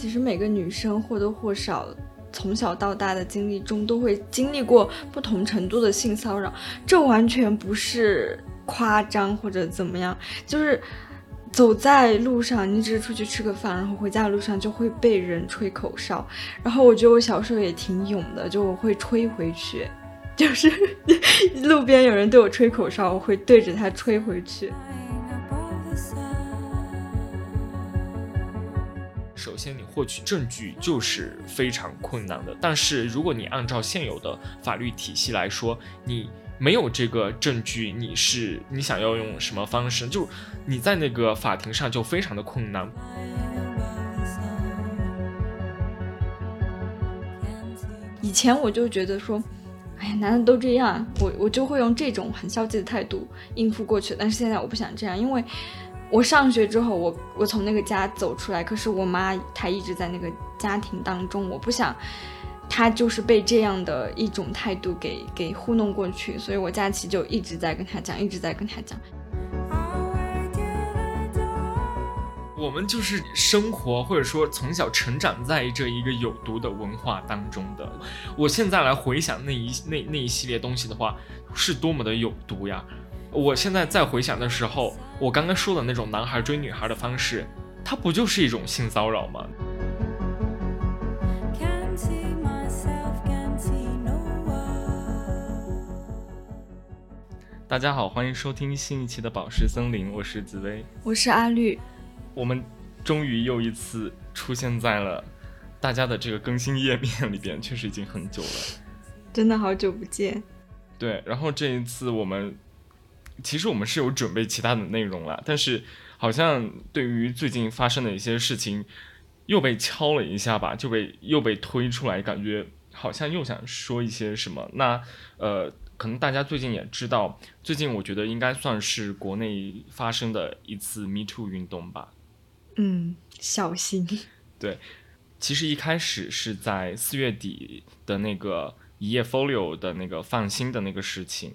其实每个女生或多或少从小到大的经历中都会经历过不同程度的性骚扰，这完全不是夸张或者怎么样，就是走在路上，你只是出去吃个饭，然后回家的路上就会被人吹口哨，然后我觉得我小时候也挺勇的，就我会吹回去，就是 路边有人对我吹口哨，我会对着他吹回去。首先，你获取证据就是非常困难的。但是，如果你按照现有的法律体系来说，你没有这个证据，你是你想要用什么方式？就你在那个法庭上就非常的困难。以前我就觉得说，哎呀，男的都这样，我我就会用这种很消极的态度应付过去。但是现在我不想这样，因为。我上学之后，我我从那个家走出来，可是我妈她一直在那个家庭当中，我不想她就是被这样的一种态度给给糊弄过去，所以我假期就一直在跟她讲，一直在跟她讲。我们就是生活或者说从小成长在这一个有毒的文化当中的，我现在来回想那一那那一系列东西的话，是多么的有毒呀！我现在再回想的时候，我刚刚说的那种男孩追女孩的方式，它不就是一种性骚扰吗？大家好，欢迎收听新一期的宝石森林，我是紫薇，我是阿绿，我们终于又一次出现在了大家的这个更新页面里边，确实已经很久了，真的好久不见。对，然后这一次我们。其实我们是有准备其他的内容了，但是好像对于最近发生的一些事情，又被敲了一下吧，就被又被推出来，感觉好像又想说一些什么。那呃，可能大家最近也知道，最近我觉得应该算是国内发生的一次 Me Too 运动吧。嗯，小心。对，其实一开始是在四月底的那个。一页 folio 的那个放心的那个事情，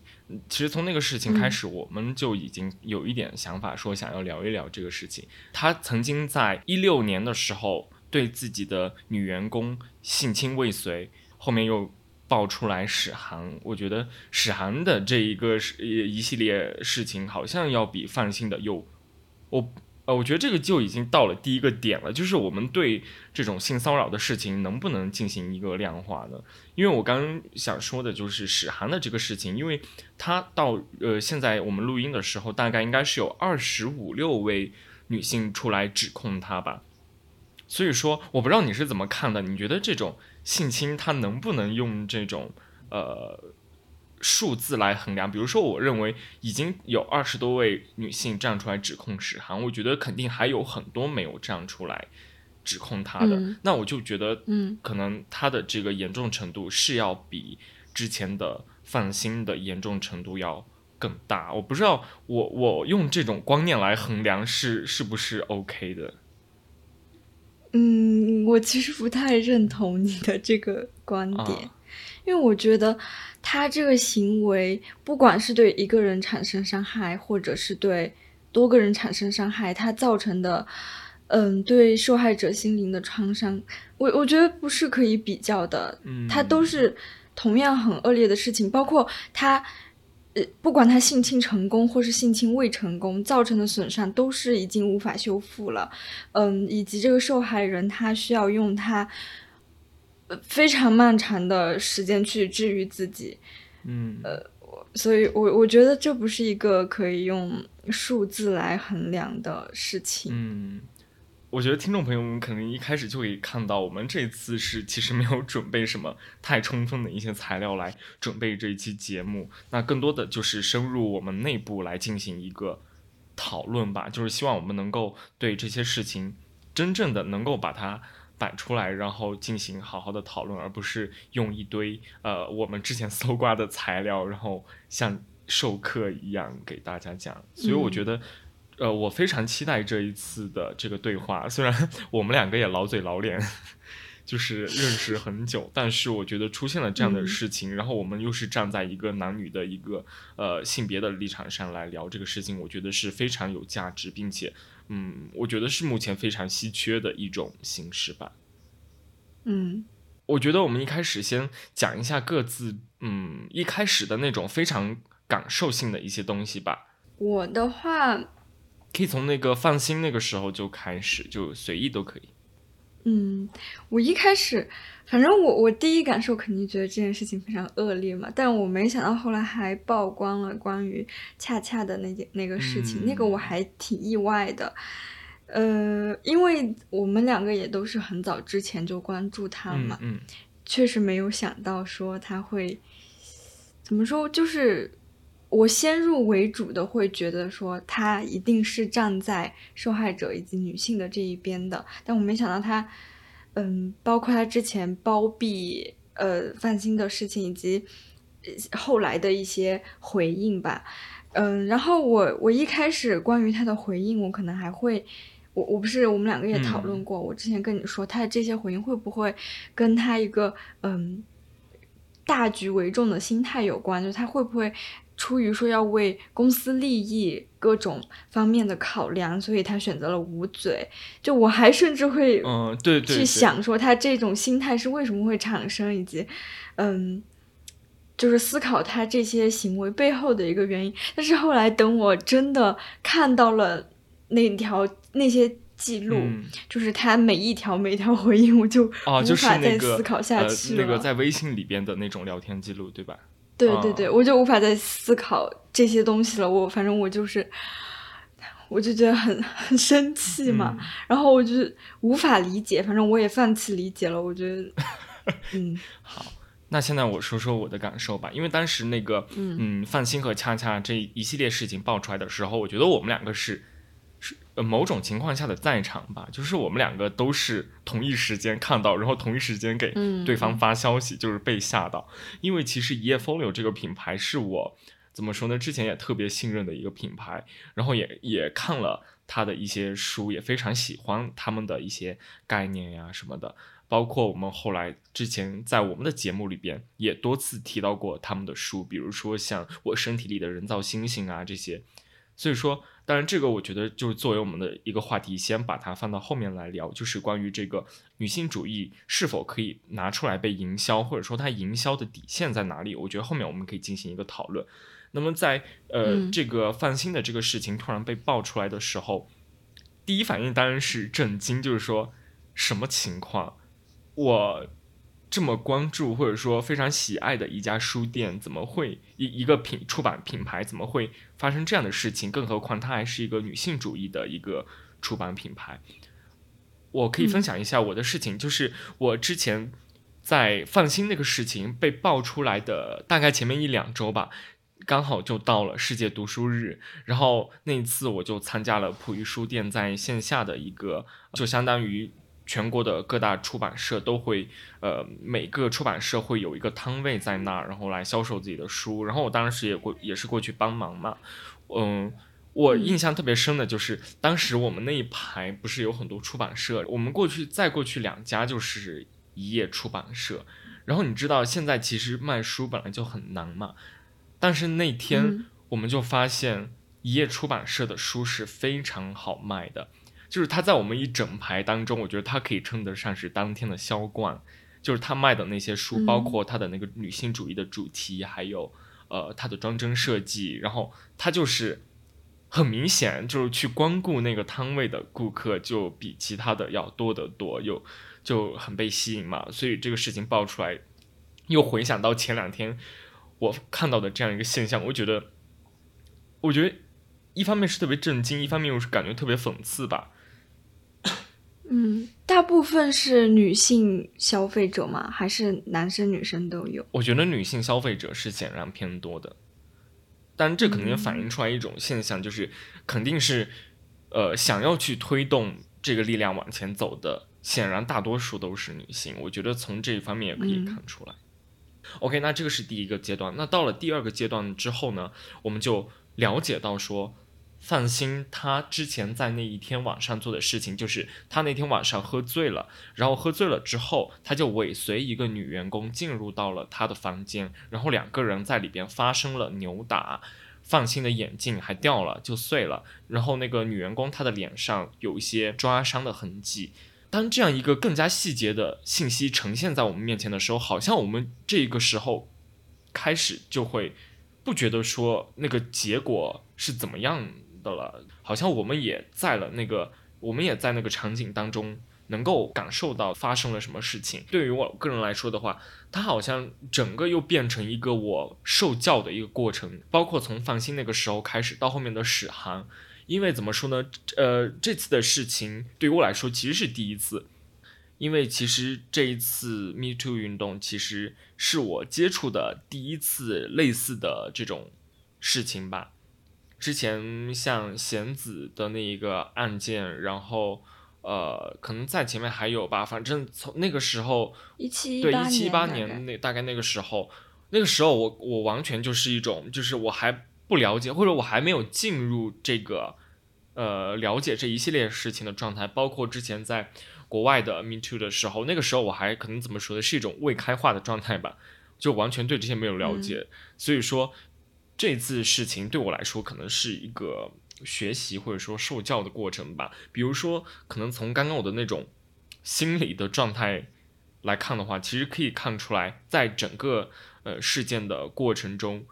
其实从那个事情开始，我们就已经有一点想法，说想要聊一聊这个事情。他曾经在一六年的时候对自己的女员工性侵未遂，后面又爆出来史航。我觉得史航的这一个一系列事情，好像要比放心的又我。呃，我觉得这个就已经到了第一个点了，就是我们对这种性骚扰的事情能不能进行一个量化呢？因为我刚想说的就是史航的这个事情，因为他到呃现在我们录音的时候，大概应该是有二十五六位女性出来指控他吧，所以说我不知道你是怎么看的，你觉得这种性侵他能不能用这种呃？数字来衡量，比如说，我认为已经有二十多位女性站出来指控史航，我觉得肯定还有很多没有站出来指控他的。那我就觉得，嗯，可能他的这个严重程度是要比之前的放心的严重程度要更大。我不知道，我我用这种观念来衡量是是不是 OK 的？嗯，我其实不太认同你的这个观点，因为我觉得。他这个行为，不管是对一个人产生伤害，或者是对多个人产生伤害，他造成的，嗯，对受害者心灵的创伤，我我觉得不是可以比较的。嗯，他都是同样很恶劣的事情，包括他，呃，不管他性侵成功或是性侵未成功，造成的损伤都是已经无法修复了。嗯，以及这个受害人他需要用他。非常漫长的时间去治愈自己，嗯，呃，所以我我觉得这不是一个可以用数字来衡量的事情。嗯，我觉得听众朋友们可能一开始就可以看到，我们这次是其实没有准备什么太充分的一些材料来准备这一期节目，那更多的就是深入我们内部来进行一个讨论吧，就是希望我们能够对这些事情真正的能够把它。摆出来，然后进行好好的讨论，而不是用一堆呃我们之前 搜刮的材料，然后像授课一样给大家讲。所以我觉得，呃，我非常期待这一次的这个对话。虽然 我们两个也老嘴老脸，就是认识很久，但是我觉得出现了这样的事情，然后我们又是站在一个男女的一个呃性别的立场上来聊这个事情，我觉得是非常有价值，并且嗯，我觉得是目前非常稀缺的一种形式吧。嗯，我觉得我们一开始先讲一下各自，嗯，一开始的那种非常感受性的一些东西吧。我的话，可以从那个放心那个时候就开始，就随意都可以。嗯，我一开始，反正我我第一感受肯定觉得这件事情非常恶劣嘛，但我没想到后来还曝光了关于恰恰的那件那个事情，那个我还挺意外的。呃，因为我们两个也都是很早之前就关注他嘛，嗯，确实没有想到说他会怎么说，就是我先入为主的会觉得说他一定是站在受害者以及女性的这一边的，但我没想到他，嗯，包括他之前包庇呃范鑫的事情以及后来的一些回应吧，嗯，然后我我一开始关于他的回应，我可能还会。我我不是我们两个也讨论过，我之前跟你说他的这些回应会不会跟他一个嗯大局为重的心态有关？就他会不会出于说要为公司利益各种方面的考量，所以他选择了捂嘴？就我还甚至会嗯对对去想说他这种心态是为什么会产生，以及嗯就是思考他这些行为背后的一个原因。但是后来等我真的看到了那条。那些记录，就是他每一条每一条回应，我就无法再思考下去了。那个在微信里边的那种聊天记录，对吧？对对对，我就无法再思考这些东西了。我反正我就是，我就觉得很 很生气嘛。然后我就无法理解，反正我也放弃理解了。我觉得，嗯，好，那现在我说说我的感受吧。因为当时那个，嗯，范鑫和恰恰这一系列事情爆出来的时候，我觉得我们两个是。呃，某种情况下的在场吧，就是我们两个都是同一时间看到，然后同一时间给对方发消息，就是被吓到。因为其实一夜 folio 这个品牌是我怎么说呢？之前也特别信任的一个品牌，然后也也看了他的一些书，也非常喜欢他们的一些概念呀什么的。包括我们后来之前在我们的节目里边也多次提到过他们的书，比如说像我身体里的人造星星啊这些。所以说。当然，这个我觉得就是作为我们的一个话题，先把它放到后面来聊，就是关于这个女性主义是否可以拿出来被营销，或者说它营销的底线在哪里？我觉得后面我们可以进行一个讨论。那么在呃这个范鑫的这个事情突然被爆出来的时候，第一反应当然是震惊，就是说什么情况？我。这么关注或者说非常喜爱的一家书店，怎么会一一个品出版品牌怎么会发生这样的事情？更何况它还是一个女性主义的一个出版品牌。我可以分享一下我的事情，就是我之前在放心那个事情被爆出来的大概前面一两周吧，刚好就到了世界读书日，然后那一次我就参加了溥仪书店在线下的一个，就相当于。全国的各大出版社都会，呃，每个出版社会有一个摊位在那儿，然后来销售自己的书。然后我当时也过，也是过去帮忙嘛。嗯，我印象特别深的就是，当时我们那一排不是有很多出版社，我们过去再过去两家就是一页出版社。然后你知道现在其实卖书本来就很难嘛，但是那天我们就发现一页出版社的书是非常好卖的。就是他在我们一整排当中，我觉得他可以称得上是当天的销冠。就是他卖的那些书，包括他的那个女性主义的主题，还有呃他的装帧设计，然后他就是很明显，就是去光顾那个摊位的顾客就比其他的要多得多，又就很被吸引嘛。所以这个事情爆出来，又回想到前两天我看到的这样一个现象，我觉得，我觉得一方面是特别震惊，一方面又是感觉特别讽刺吧。嗯，大部分是女性消费者吗？还是男生女生都有？我觉得女性消费者是显然偏多的，但这可能也反映出来一种现象，就是肯定是，呃，想要去推动这个力量往前走的，显然大多数都是女性。我觉得从这一方面也可以看出来。OK，那这个是第一个阶段。那到了第二个阶段之后呢，我们就了解到说。范鑫他之前在那一天晚上做的事情，就是他那天晚上喝醉了，然后喝醉了之后，他就尾随一个女员工进入到了他的房间，然后两个人在里边发生了扭打，放心的眼镜还掉了，就碎了。然后那个女员工她的脸上有一些抓伤的痕迹。当这样一个更加细节的信息呈现在我们面前的时候，好像我们这个时候开始就会不觉得说那个结果是怎么样的了，好像我们也在了那个，我们也在那个场景当中。能够感受到发生了什么事情。对于我个人来说的话，它好像整个又变成一个我受教的一个过程，包括从放心那个时候开始到后面的史航。因为怎么说呢？呃，这次的事情对于我来说其实是第一次，因为其实这一次 Me Too 运动其实是我接触的第一次类似的这种事情吧。之前像贤子的那一个案件，然后。呃，可能在前面还有吧，反正从那个时候，一七对一七一八年那大概那个时候，那个时候我我完全就是一种，就是我还不了解，或者我还没有进入这个呃了解这一系列事情的状态，包括之前在国外的 Me Too 的时候，那个时候我还可能怎么说呢，是一种未开化的状态吧，就完全对这些没有了解，所以说这次事情对我来说可能是一个。学习或者说受教的过程吧，比如说，可能从刚刚我的那种心理的状态来看的话，其实可以看出来，在整个呃事件的过程中，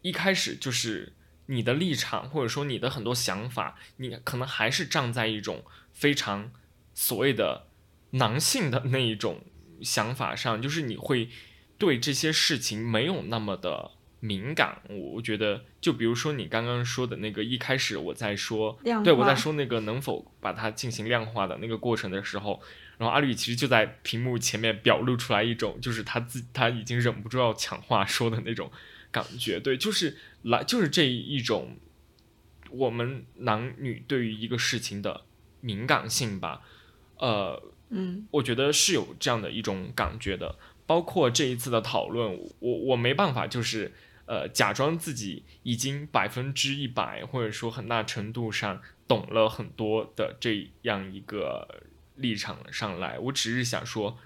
一开始就是你的立场或者说你的很多想法，你可能还是站在一种非常所谓的男性的那一种想法上，就是你会对这些事情没有那么的。敏感，我我觉得，就比如说你刚刚说的那个，一开始我在说，对我在说那个能否把它进行量化的那个过程的时候，然后阿绿其实就在屏幕前面表露出来一种，就是他自他已经忍不住要抢话说的那种感觉，对，就是来就是这一种我们男女对于一个事情的敏感性吧，呃，嗯，我觉得是有这样的一种感觉的，包括这一次的讨论，我我没办法就是。呃，假装自己已经百分之一百，或者说很大程度上懂了很多的这样一个立场上来，我只是想说，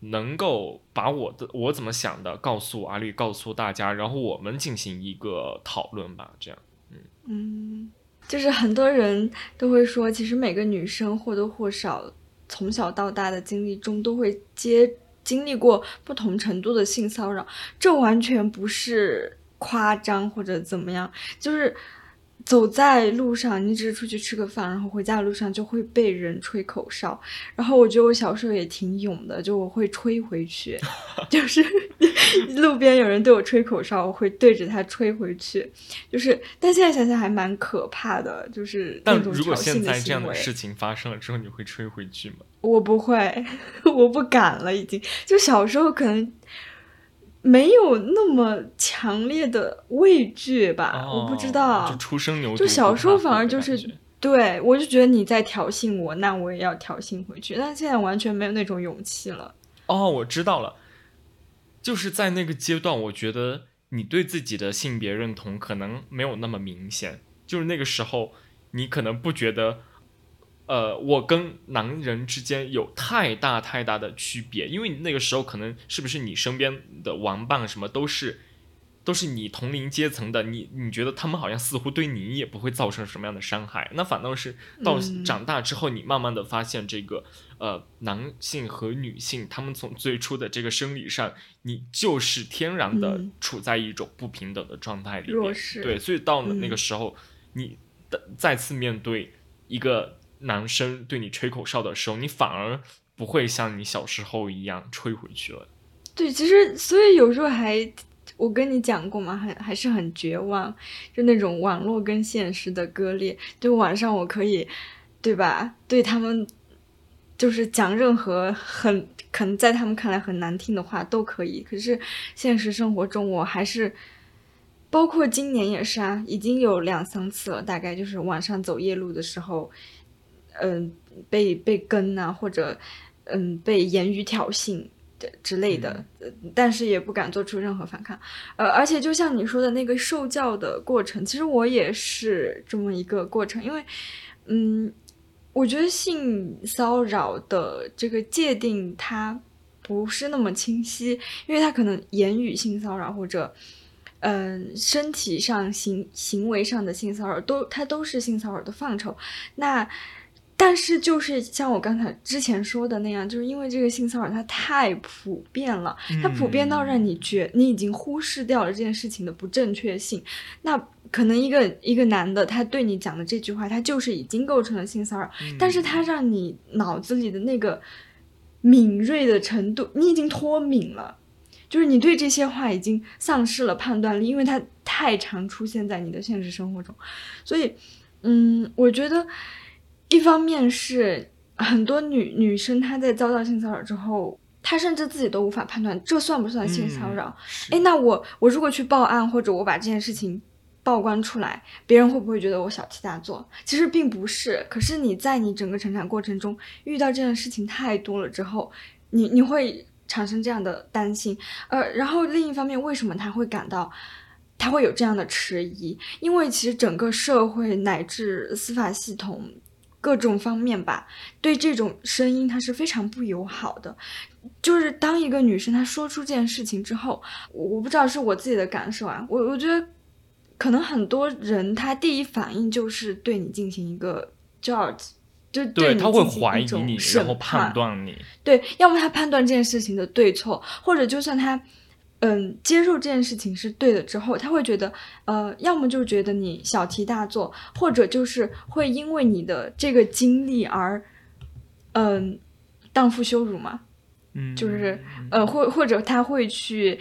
能够把我的我怎么想的告诉阿丽，告诉大家，然后我们进行一个讨论吧，这样，嗯嗯，就是很多人都会说，其实每个女生或多或少从小到大的经历中都会接。经历过不同程度的性骚扰，这完全不是夸张或者怎么样，就是。走在路上，你只是出去吃个饭，然后回家的路上就会被人吹口哨。然后我觉得我小时候也挺勇的，就我会吹回去，就是 路边有人对我吹口哨，我会对着他吹回去。就是，但现在想想还蛮可怕的，就是那种挑衅的行为。但如果现在这样的事情发生了之后，你会吹回去吗？我不会，我不敢了，已经。就小时候可能。没有那么强烈的畏惧吧，我不知道。就初生牛犊，就小时候反而就是，对我就觉得你在挑衅我，那我也要挑衅回去。但现在完全没有那种勇气了。哦，我知道了，就是在那个阶段，我觉得你对自己的性别认同可能没有那么明显，就是那个时候你可能不觉得。呃，我跟男人之间有太大太大的区别，因为那个时候可能是不是你身边的玩伴什么都是，都是你同龄阶层的，你你觉得他们好像似乎对你也不会造成什么样的伤害，那反倒是到长大之后，你慢慢的发现这个呃男性和女性，他们从最初的这个生理上，你就是天然的处在一种不平等的状态里面，对，所以到了那个时候，你的再次面对一个。男生对你吹口哨的时候，你反而不会像你小时候一样吹回去了。对，其实所以有时候还，我跟你讲过嘛，还还是很绝望，就那种网络跟现实的割裂。就晚上我可以，对吧？对他们，就是讲任何很可能在他们看来很难听的话都可以。可是现实生活中，我还是，包括今年也是啊，已经有两三次了，大概就是晚上走夜路的时候。嗯，被被跟啊，或者嗯被言语挑衅的之类的，但是也不敢做出任何反抗。呃，而且就像你说的那个受教的过程，其实我也是这么一个过程。因为，嗯，我觉得性骚扰的这个界定它不是那么清晰，因为它可能言语性骚扰或者嗯，身体上行行为上的性骚扰都，它都是性骚扰的范畴。那，但是就是像我刚才之前说的那样，就是因为这个性骚扰它太普遍了，它普遍到让你觉你已经忽视掉了这件事情的不正确性。那可能一个一个男的他对你讲的这句话，他就是已经构成了性骚扰，但是他让你脑子里的那个敏锐的程度，你已经脱敏了。就是你对这些话已经丧失了判断力，因为它太常出现在你的现实生活中，所以，嗯，我觉得一方面是很多女女生她在遭到性骚扰之后，她甚至自己都无法判断这算不算性骚扰。哎，那我我如果去报案或者我把这件事情曝光出来，别人会不会觉得我小题大做？其实并不是。可是你在你整个成长过程中遇到这件事情太多了之后，你你会。产生这样的担心，呃，然后另一方面，为什么他会感到他会有这样的迟疑？因为其实整个社会乃至司法系统各种方面吧，对这种声音他是非常不友好的。就是当一个女生她说出这件事情之后，我不知道是我自己的感受啊，我我觉得可能很多人他第一反应就是对你进行一个 judge。就对他会怀疑你，然后判断你。对，要么他判断这件事情的对错，或者就算他，嗯，接受这件事情是对的之后，他会觉得，呃，要么就觉得你小题大做，或者就是会因为你的这个经历而，嗯，荡妇羞辱嘛。嗯就是，呃，或或者他会去，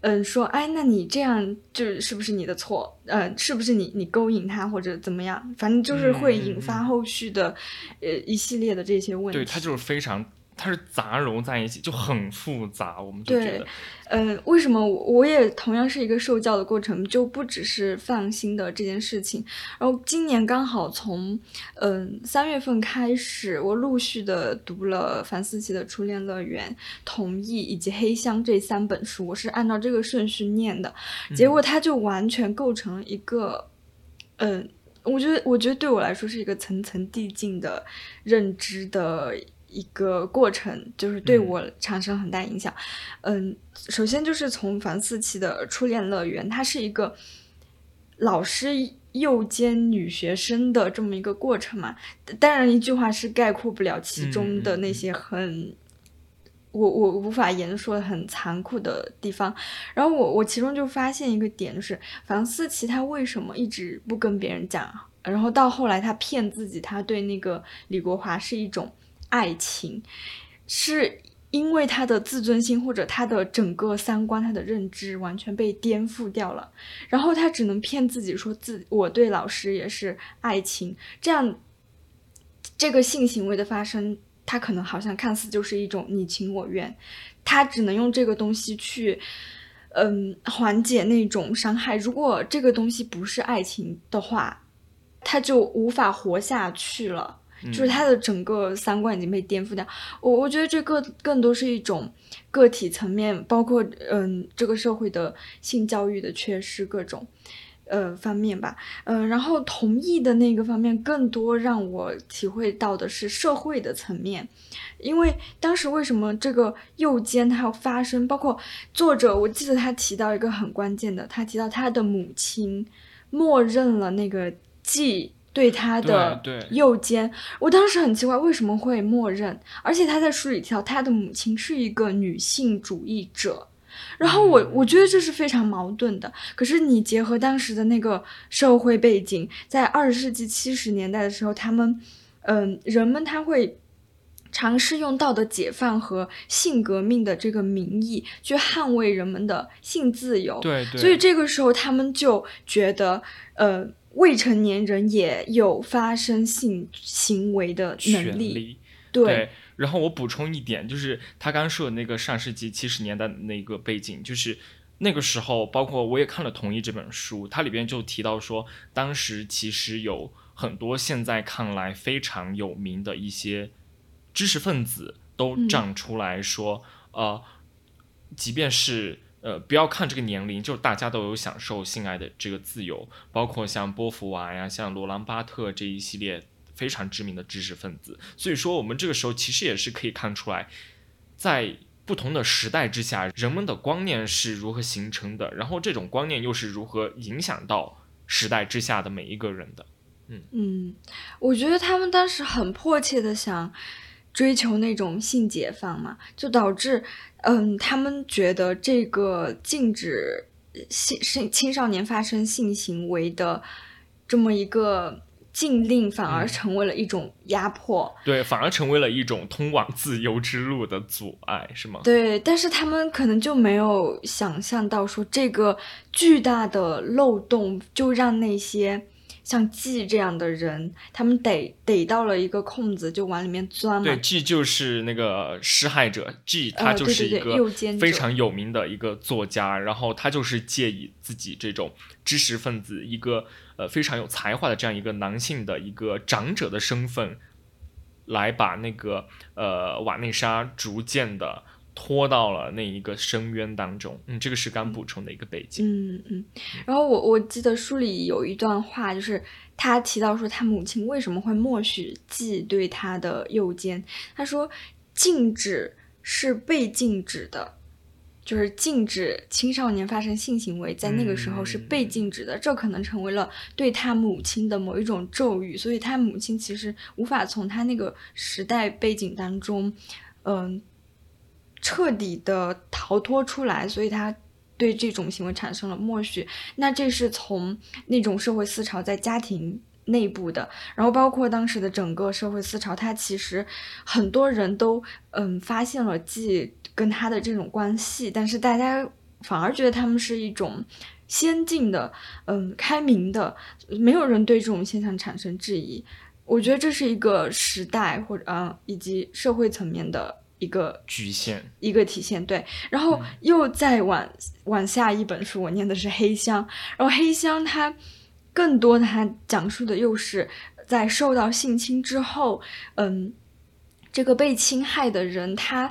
嗯，说，哎，那你这样就是不是你的错？呃，是不是你你勾引他或者怎么样？反正就是会引发后续的，呃，一系列的这些问题。对他就是非常。它是杂糅在一起，就很复杂。我们就觉得，嗯，为什么我也同样是一个受教的过程，就不只是放心的这件事情。然后今年刚好从嗯三月份开始，我陆续的读了樊思琪的《初恋乐园》、《同意》以及《黑箱》这三本书，我是按照这个顺序念的。结果它就完全构成了一个，嗯，我觉得我觉得对我来说是一个层层递进的认知的。一个过程就是对我产生很大影响，嗯，首先就是从樊思琪的《初恋乐园》，它是一个老师诱奸女学生的这么一个过程嘛。当然，一句话是概括不了其中的那些很，我我无法言说很残酷的地方。然后我我其中就发现一个点，就是房思琪她为什么一直不跟别人讲，然后到后来她骗自己，她对那个李国华是一种。爱情，是因为他的自尊心或者他的整个三观、他的认知完全被颠覆掉了，然后他只能骗自己说自我对老师也是爱情，这样这个性行为的发生，他可能好像看似就是一种你情我愿，他只能用这个东西去，嗯，缓解那种伤害。如果这个东西不是爱情的话，他就无法活下去了。就是他的整个三观已经被颠覆掉，我我觉得这个更多是一种个体层面，包括嗯这个社会的性教育的缺失各种呃方面吧，嗯，然后同意的那个方面更多让我体会到的是社会的层面，因为当时为什么这个右肩它要发生，包括作者我记得他提到一个很关键的，他提到他的母亲默认了那个继。对他的右肩，我当时很奇怪为什么会默认，而且他在书里提到他的母亲是一个女性主义者，然后我我觉得这是非常矛盾的。可是你结合当时的那个社会背景，在二十世纪七十年代的时候，他们，嗯，人们他会尝试用道德解放和性革命的这个名义去捍卫人们的性自由，对对，所以这个时候他们就觉得，呃。未成年人也有发生性行为的能力，对。然后我补充一点，就是他刚刚说的那个上世纪七十年代的那个背景，就是那个时候，包括我也看了《同意》这本书，它里边就提到说，当时其实有很多现在看来非常有名的一些知识分子都站出来说，呃，即便是。呃，不要看这个年龄，就是大家都有享受性爱的这个自由，包括像波伏娃呀、像罗兰巴特这一系列非常知名的知识分子。所以说，我们这个时候其实也是可以看出来，在不同的时代之下，人们的观念是如何形成的，然后这种观念又是如何影响到时代之下的每一个人的。嗯嗯，我觉得他们当时很迫切的想追求那种性解放嘛，就导致嗯，他们觉得这个禁止性性青少年发生性行为的这么一个。禁令反而成为了一种压迫，对，反而成为了一种通往自由之路的阻碍，是吗？对，但是他们可能就没有想象到，说这个巨大的漏洞就让那些。像 G 这样的人，他们逮逮到了一个空子，就往里面钻嘛。对，G 就是那个施害者，G 他就是一个非常有名的一个作家，然后他就是借以自己这种知识分子，一个呃非常有才华的这样一个男性的一个长者的身份，来把那个呃瓦内莎逐渐的。拖到了那一个深渊当中，嗯，这个是刚补充的一个背景，嗯嗯。然后我我记得书里有一段话，就是他提到说他母亲为什么会默许季对他的诱奸，他说禁止是被禁止的，就是禁止青少年发生性行为，在那个时候是被禁止的，这可能成为了对他母亲的某一种咒语，所以他母亲其实无法从他那个时代背景当中，嗯。彻底的逃脱出来，所以他对这种行为产生了默许。那这是从那种社会思潮在家庭内部的，然后包括当时的整个社会思潮，他其实很多人都嗯发现了既跟他的这种关系，但是大家反而觉得他们是一种先进的、嗯开明的，没有人对这种现象产生质疑。我觉得这是一个时代或者嗯以及社会层面的。一个局限，一个体现，对。然后又再往往下一本书，我念的是《黑箱》，然后《黑箱》它更多它讲述的又是在受到性侵之后，嗯，这个被侵害的人，他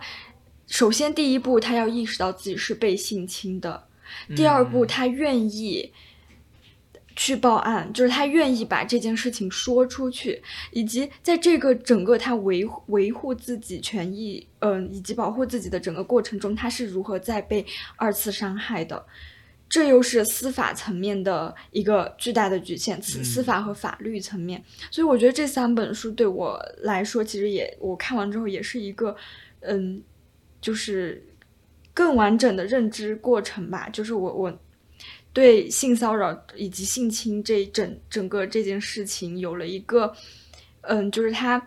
首先第一步他要意识到自己是被性侵的，第二步他愿意。去报案，就是他愿意把这件事情说出去，以及在这个整个他维维护自己权益，嗯，以及保护自己的整个过程中，他是如何在被二次伤害的，这又是司法层面的一个巨大的局限，司司法和法律层面。所以我觉得这三本书对我来说，其实也我看完之后也是一个，嗯，就是更完整的认知过程吧，就是我我。对性骚扰以及性侵这整整个这件事情有了一个，嗯，就是他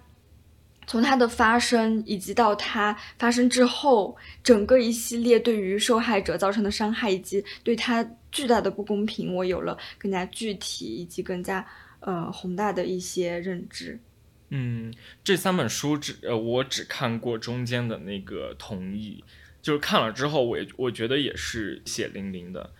从他的发生以及到他发生之后，整个一系列对于受害者造成的伤害以及对他巨大的不公平，我有了更加具体以及更加呃宏大的一些认知。嗯，这三本书只呃我只看过中间的那个同意，就是看了之后，我也我觉得也是血淋淋的。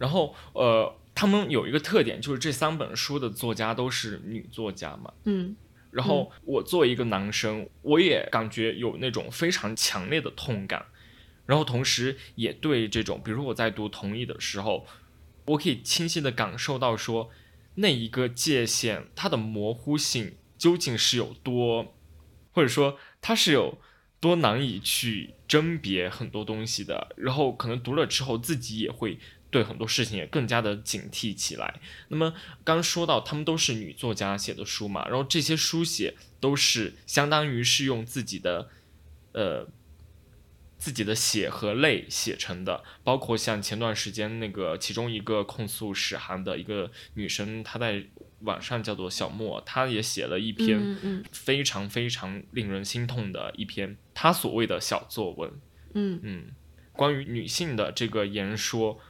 然后，呃，他们有一个特点，就是这三本书的作家都是女作家嘛。嗯。然后我作为一个男生，我也感觉有那种非常强烈的痛感。然后同时也对这种，比如说我在读《同意》的时候，我可以清晰的感受到说，那一个界限它的模糊性究竟是有多，或者说它是有多难以去甄别很多东西的。然后可能读了之后，自己也会。对很多事情也更加的警惕起来。那么刚说到他们都是女作家写的书嘛，然后这些书写都是相当于是用自己的，呃，自己的血和泪写成的。包括像前段时间那个其中一个控诉史航的一个女生，她在网上叫做小莫，她也写了一篇非常非常令人心痛的一篇她所谓的小作文。嗯嗯，关于女性的这个言说。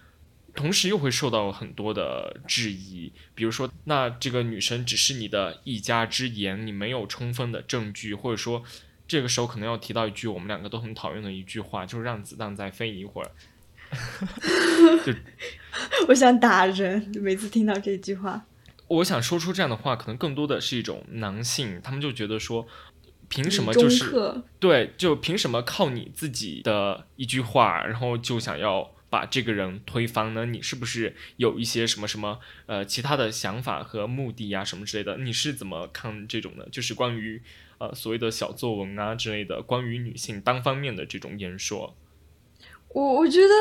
同时又会受到很多的质疑，比如说，那这个女生只是你的一家之言，你没有充分的证据，或者说，这个时候可能要提到一句我们两个都很讨厌的一句话，就是让子弹再飞一会儿。就，我想打人，每次听到这句话，我想说出这样的话，可能更多的是一种男性，他们就觉得说，凭什么就是对，就凭什么靠你自己的一句话，然后就想要。把这个人推翻呢？你是不是有一些什么什么呃其他的想法和目的呀什么之类的？你是怎么看这种的？就是关于呃所谓的小作文啊之类的关于女性单方面的这种言说。我我觉得，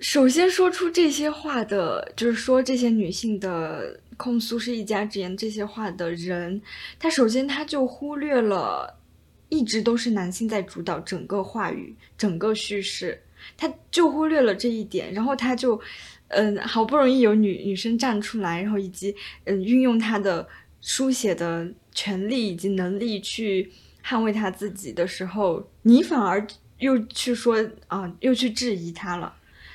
首先说出这些话的，就是说这些女性的控诉是一家之言这些话的人，他首先他就忽略了，一直都是男性在主导整个话语、整个叙事，他就忽略了这一点，然后他就，嗯，好不容易有女女生站出来，然后以及嗯运用他的书写的权利以及能力去捍卫他自己的时候，你反而。又去说啊，又去质疑他了，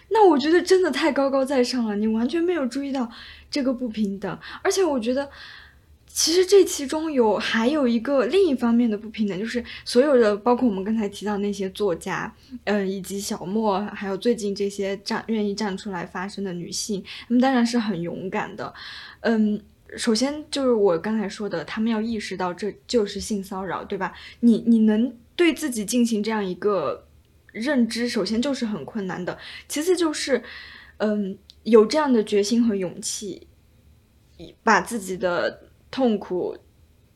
那我觉得真的太高高在上了，你完全没有注意到这个不平等，而且我觉得其实这其中有还有一个另一方面的不平等，就是所有的包括我们刚才提到那些作家，嗯，以及小莫，还有最近这些站愿意站出来发声的女性，她们当然是很勇敢的，嗯，首先就是我刚才说的，他们要意识到这就是性骚扰，对吧？你你能。对自己进行这样一个认知，首先就是很困难的，其次就是，嗯，有这样的决心和勇气，把自己的痛苦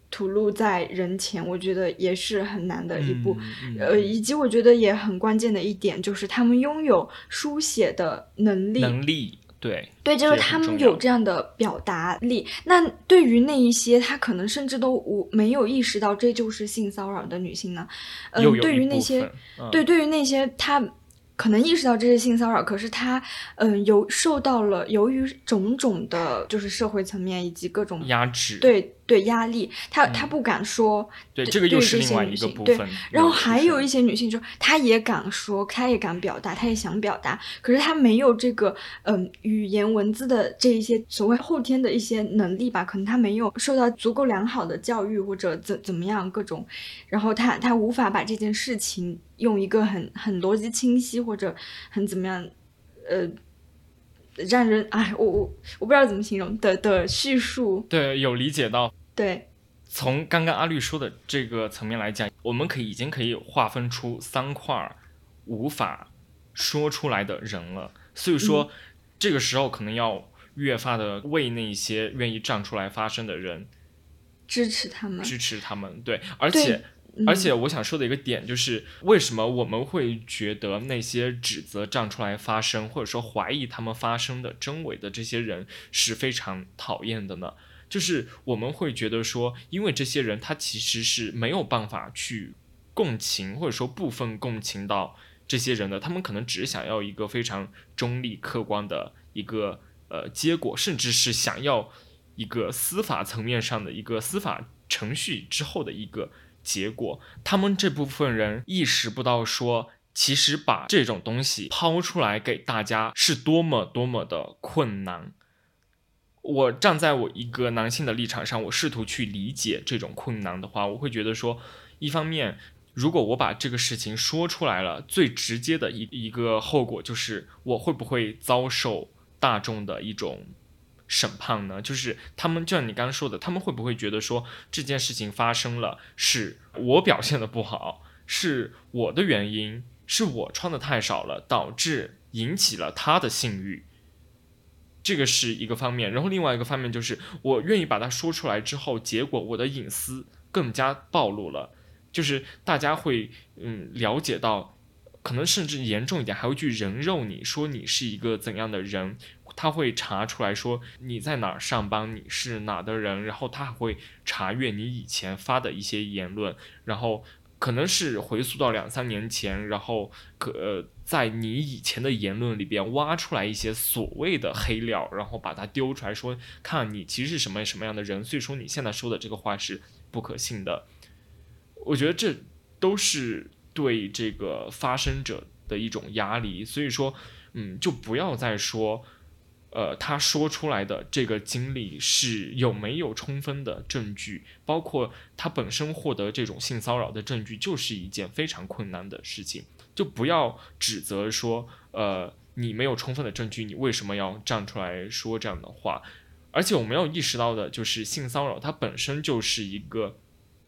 吐露在人前，我觉得也是很难的一步。呃，以及我觉得也很关键的一点就是，他们拥有书写的能力。能力。对对，就是他们有这样的表达力。那对于那一些他可能甚至都无没有意识到这就是性骚扰的女性呢？嗯，对于那些，对，对于那些他。可能意识到这是性骚扰，可是他，嗯，由受到了由于种种的，就是社会层面以及各种压制，对对压力，她她不敢说，对这个又是另外一个部分。然后还有一些女性，就她也敢说，她也敢表达，她也想表达，可是她没有这个，嗯，语言文字的这一些所谓后天的一些能力吧？可能她没有受到足够良好的教育或者怎怎么样各种，然后她她无法把这件事情。用一个很很逻辑清晰或者很怎么样，呃，让人哎，我我我不知道怎么形容的的叙述。对，有理解到。对，从刚刚阿绿说的这个层面来讲，我们可以已经可以划分出三块无法说出来的人了。所以说，这个时候可能要越发的为那些愿意站出来发声的人支持他们，支持他们。对，而且。而且我想说的一个点就是，为什么我们会觉得那些指责站出来发声，或者说怀疑他们发声的真伪的这些人是非常讨厌的呢？就是我们会觉得说，因为这些人他其实是没有办法去共情，或者说部分共情到这些人的，他们可能只想要一个非常中立客观的一个呃结果，甚至是想要一个司法层面上的一个司法程序之后的一个。结果，他们这部分人意识不到，说其实把这种东西抛出来给大家是多么多么的困难。我站在我一个男性的立场上，我试图去理解这种困难的话，我会觉得说，一方面，如果我把这个事情说出来了，最直接的一一个后果就是我会不会遭受大众的一种。审判呢？就是他们，就像你刚刚说的，他们会不会觉得说这件事情发生了，是我表现的不好，是我的原因，是我穿的太少了，导致引起了他的性欲。这个是一个方面，然后另外一个方面就是，我愿意把它说出来之后，结果我的隐私更加暴露了，就是大家会嗯了解到，可能甚至严重一点，还会去人肉你说你是一个怎样的人。他会查出来说你在哪儿上班，你是哪的人，然后他还会查阅你以前发的一些言论，然后可能是回溯到两三年前，然后可呃在你以前的言论里边挖出来一些所谓的黑料，然后把它丢出来说，看你其实是什么什么样的人，所以说你现在说的这个话是不可信的。我觉得这都是对这个发生者的一种压力，所以说，嗯，就不要再说。呃，他说出来的这个经历是有没有充分的证据？包括他本身获得这种性骚扰的证据，就是一件非常困难的事情。就不要指责说，呃，你没有充分的证据，你为什么要站出来说这样的话？而且我没有意识到的就是，性骚扰它本身就是一个。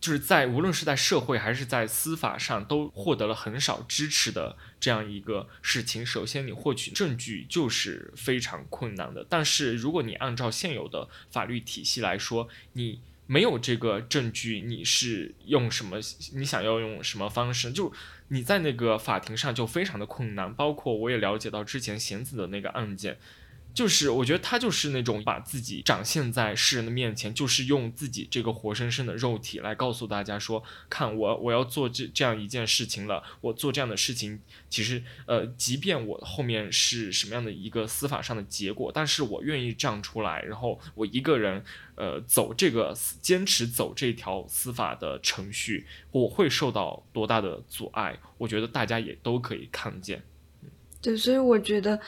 就是在无论是在社会还是在司法上，都获得了很少支持的这样一个事情。首先，你获取证据就是非常困难的。但是，如果你按照现有的法律体系来说，你没有这个证据，你是用什么？你想要用什么方式？就你在那个法庭上就非常的困难。包括我也了解到之前贤子的那个案件。就是我觉得他就是那种把自己展现在世人的面前，就是用自己这个活生生的肉体来告诉大家说，看我我要做这这样一件事情了，我做这样的事情，其实呃，即便我后面是什么样的一个司法上的结果，但是我愿意站出来，然后我一个人呃走这个坚持走这条司法的程序，我会受到多大的阻碍？我觉得大家也都可以看见。对，所以我觉得。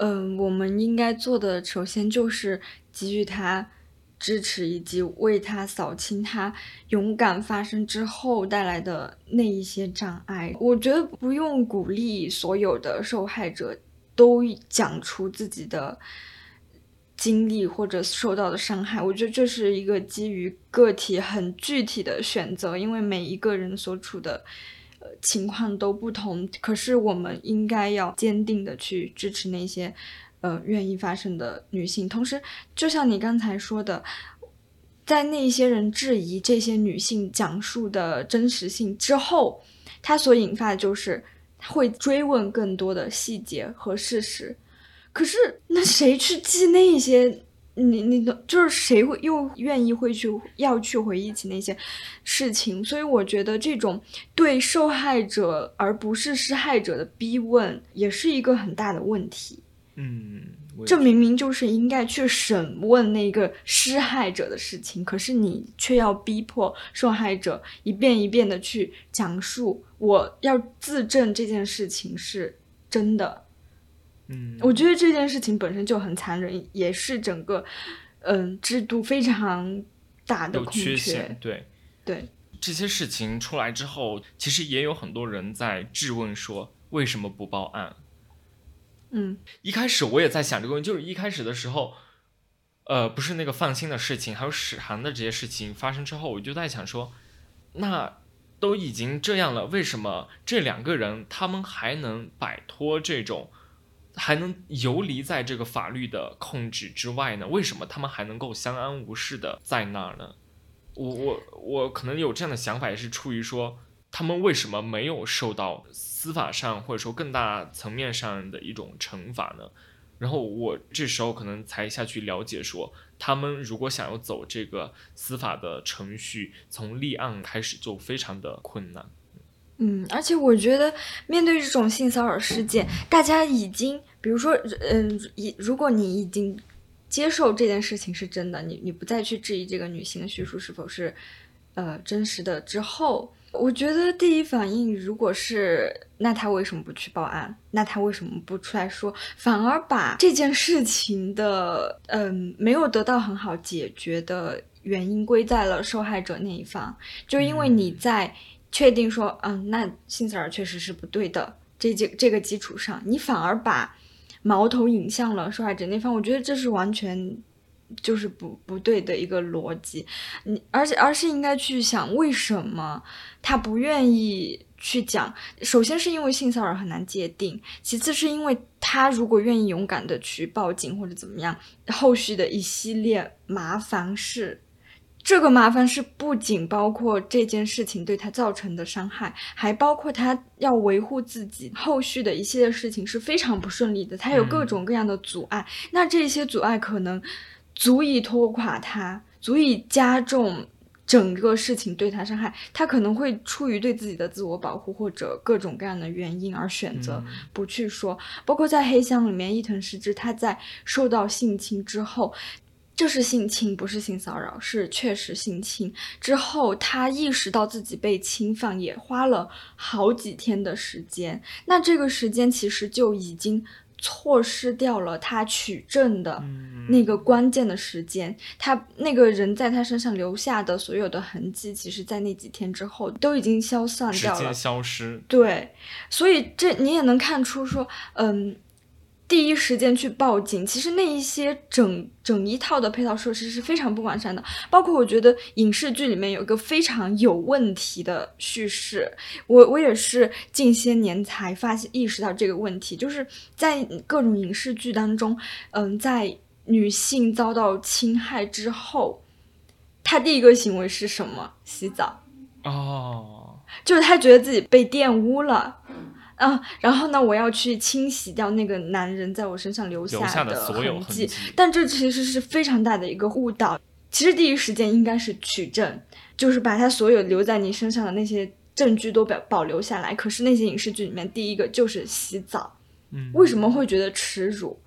嗯，我们应该做的首先就是给予他支持，以及为他扫清他勇敢发声之后带来的那一些障碍。我觉得不用鼓励所有的受害者都讲出自己的经历或者受到的伤害。我觉得这是一个基于个体很具体的选择，因为每一个人所处的。情况都不同，可是我们应该要坚定的去支持那些，呃，愿意发声的女性。同时，就像你刚才说的，在那些人质疑这些女性讲述的真实性之后，它所引发的就是会追问更多的细节和事实。可是，那谁去记那些？你你的就是谁会又愿意会去要去回忆起那些事情？所以我觉得这种对受害者而不是施害者的逼问，也是一个很大的问题。嗯，这明明就是应该去审问那个施害者的事情，可是你却要逼迫受害者一遍一遍的去讲述，我要自证这件事情是真的。嗯，我觉得这件事情本身就很残忍，也是整个，嗯，制度非常大的缺陷。对，对，这些事情出来之后，其实也有很多人在质问说，为什么不报案？嗯，一开始我也在想这个问题，就是一开始的时候，呃，不是那个放心的事情，还有史航的这些事情发生之后，我就在想说，那都已经这样了，为什么这两个人他们还能摆脱这种？还能游离在这个法律的控制之外呢？为什么他们还能够相安无事的在那儿呢？我我我可能有这样的想法，也是出于说，他们为什么没有受到司法上或者说更大层面上的一种惩罚呢？然后我这时候可能才下去了解说，他们如果想要走这个司法的程序，从立案开始就非常的困难。嗯，而且我觉得面对这种性骚扰事件，大家已经，比如说，嗯，一如果你已经接受这件事情是真的，你你不再去质疑这个女性的叙述是否是，呃，真实的之后，我觉得第一反应如果是，那他为什么不去报案？那他为什么不出来说？反而把这件事情的，嗯，没有得到很好解决的原因归在了受害者那一方，就因为你在。确定说，嗯，那性骚扰确实是不对的。这这这个基础上，你反而把矛头引向了受害者那方，我觉得这是完全就是不不对的一个逻辑。你而且而是应该去想，为什么他不愿意去讲？首先是因为性骚扰很难界定，其次是因为他如果愿意勇敢的去报警或者怎么样，后续的一系列麻烦事。这个麻烦是不仅包括这件事情对他造成的伤害，还包括他要维护自己后续的一系列事情是非常不顺利的。他有各种各样的阻碍，那这些阻碍可能足以拖垮他，足以加重整个事情对他伤害。他可能会出于对自己的自我保护或者各种各样的原因而选择不去说。包括在黑箱里面，伊藤诗织他在受到性侵之后。这是性侵，不是性骚扰，是确实性侵。之后，他意识到自己被侵犯，也花了好几天的时间。那这个时间其实就已经错失掉了他取证的那个关键的时间。他那个人在他身上留下的所有的痕迹，其实，在那几天之后都已经消散掉了，消失。对，所以这你也能看出说，嗯。第一时间去报警，其实那一些整整一套的配套设施是非常不完善的。包括我觉得影视剧里面有一个非常有问题的叙事，我我也是近些年才发现意识到这个问题，就是在各种影视剧当中，嗯，在女性遭到侵害之后。她第一个行为是什么？洗澡。哦，就是她觉得自己被玷污了，啊，然后呢，我要去清洗掉那个男人在我身上留下的所有痕迹。但这其实是非常大的一个误导。其实第一时间应该是取证，就是把他所有留在你身上的那些证据都保保留下来。可是那些影视剧里面，第一个就是洗澡。嗯，为什么会觉得耻辱？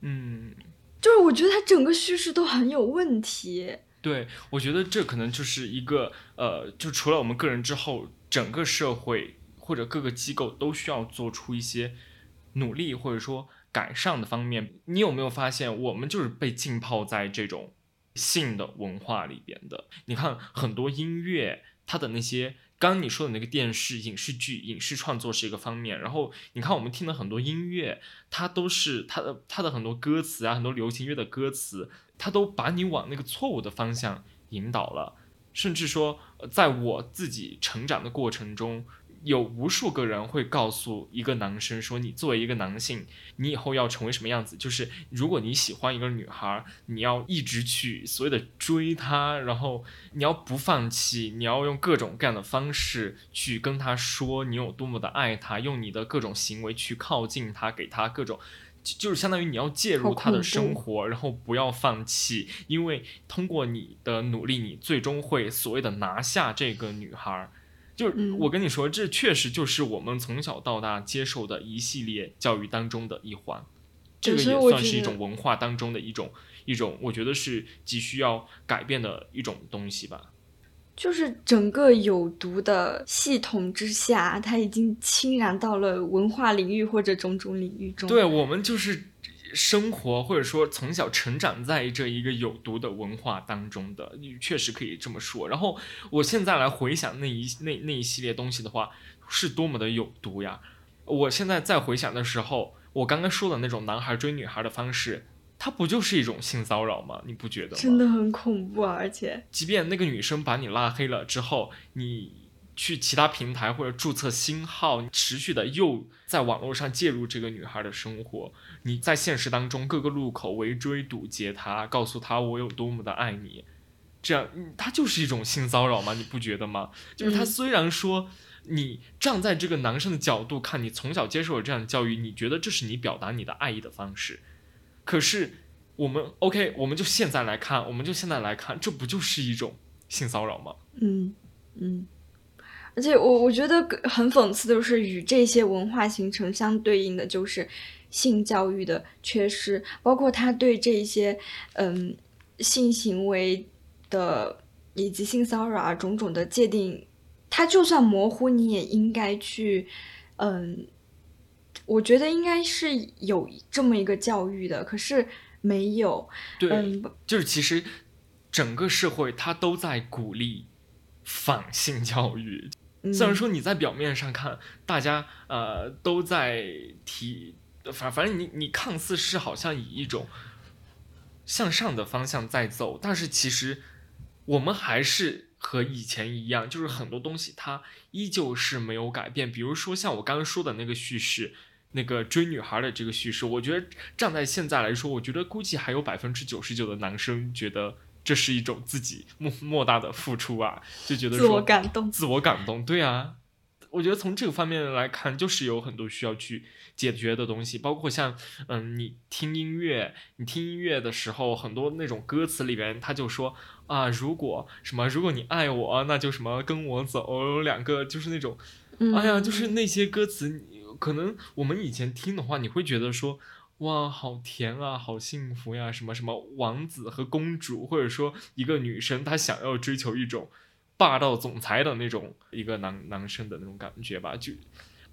嗯，就是我觉得他整个叙事都很有问题。对，我觉得这可能就是一个呃，就除了我们个人之后，整个社会或者各个机构都需要做出一些努力或者说改善的方面。你有没有发现，我们就是被浸泡在这种性的文化里边的？你看很多音乐，它的那些。刚刚你说的那个电视、影视剧、影视创作是一个方面，然后你看我们听的很多音乐，它都是它的它的很多歌词啊，很多流行乐的歌词，它都把你往那个错误的方向引导了，甚至说，在我自己成长的过程中。有无数个人会告诉一个男生说：“你作为一个男性，你以后要成为什么样子？就是如果你喜欢一个女孩，你要一直去所谓的追她，然后你要不放弃，你要用各种各样的方式去跟她说你有多么的爱她，用你的各种行为去靠近她，给她各种，就是相当于你要介入她的生活，然后不要放弃，因为通过你的努力，你最终会所谓的拿下这个女孩。”就是我跟你说，这确实就是我们从小到大接受的一系列教育当中的一环，这个也算是一种文化当中的一种一种，我觉得是急需要改变的一种东西吧。就是整个有毒的系统之下，它已经侵染到了文化领域或者种种领域中。对我们就是。生活或者说从小成长在这一个有毒的文化当中的，你确实可以这么说。然后我现在来回想那一那那一系列东西的话，是多么的有毒呀！我现在再回想的时候，我刚刚说的那种男孩追女孩的方式，它不就是一种性骚扰吗？你不觉得吗？真的很恐怖啊，而且，即便那个女生把你拉黑了之后，你。去其他平台或者注册新号，持续的又在网络上介入这个女孩的生活。你在现实当中各个路口围追堵截她，告诉她我有多么的爱你，这样他就是一种性骚扰吗？你不觉得吗？就是他虽然说你站在这个男生的角度看，你从小接受了这样的教育，你觉得这是你表达你的爱意的方式，可是我们 OK，我们就现在来看，我们就现在来看，这不就是一种性骚扰吗？嗯嗯。而且我我觉得很讽刺的是，与这些文化形成相对应的就是性教育的缺失，包括他对这些嗯性行为的以及性骚扰啊种种的界定，他就算模糊，你也应该去嗯，我觉得应该是有这么一个教育的，可是没有。对，就是其实整个社会它都在鼓励反性教育。虽然说你在表面上看，大家呃都在提，反反正你你看似是好像以一种向上的方向在走，但是其实我们还是和以前一样，就是很多东西它依旧是没有改变。比如说像我刚刚说的那个叙事，那个追女孩的这个叙事，我觉得站在现在来说，我觉得估计还有百分之九十九的男生觉得。这是一种自己莫莫大的付出啊，就觉得自我感动，自我感动，对啊，我觉得从这个方面来看，就是有很多需要去解决的东西，包括像嗯，你听音乐，你听音乐的时候，很多那种歌词里边，他就说啊，如果什么，如果你爱我，那就什么跟我走，两个就是那种，哎呀，就是那些歌词，可能我们以前听的话，你会觉得说。哇，好甜啊，好幸福呀！什么什么王子和公主，或者说一个女生她想要追求一种霸道总裁的那种一个男男生的那种感觉吧？就，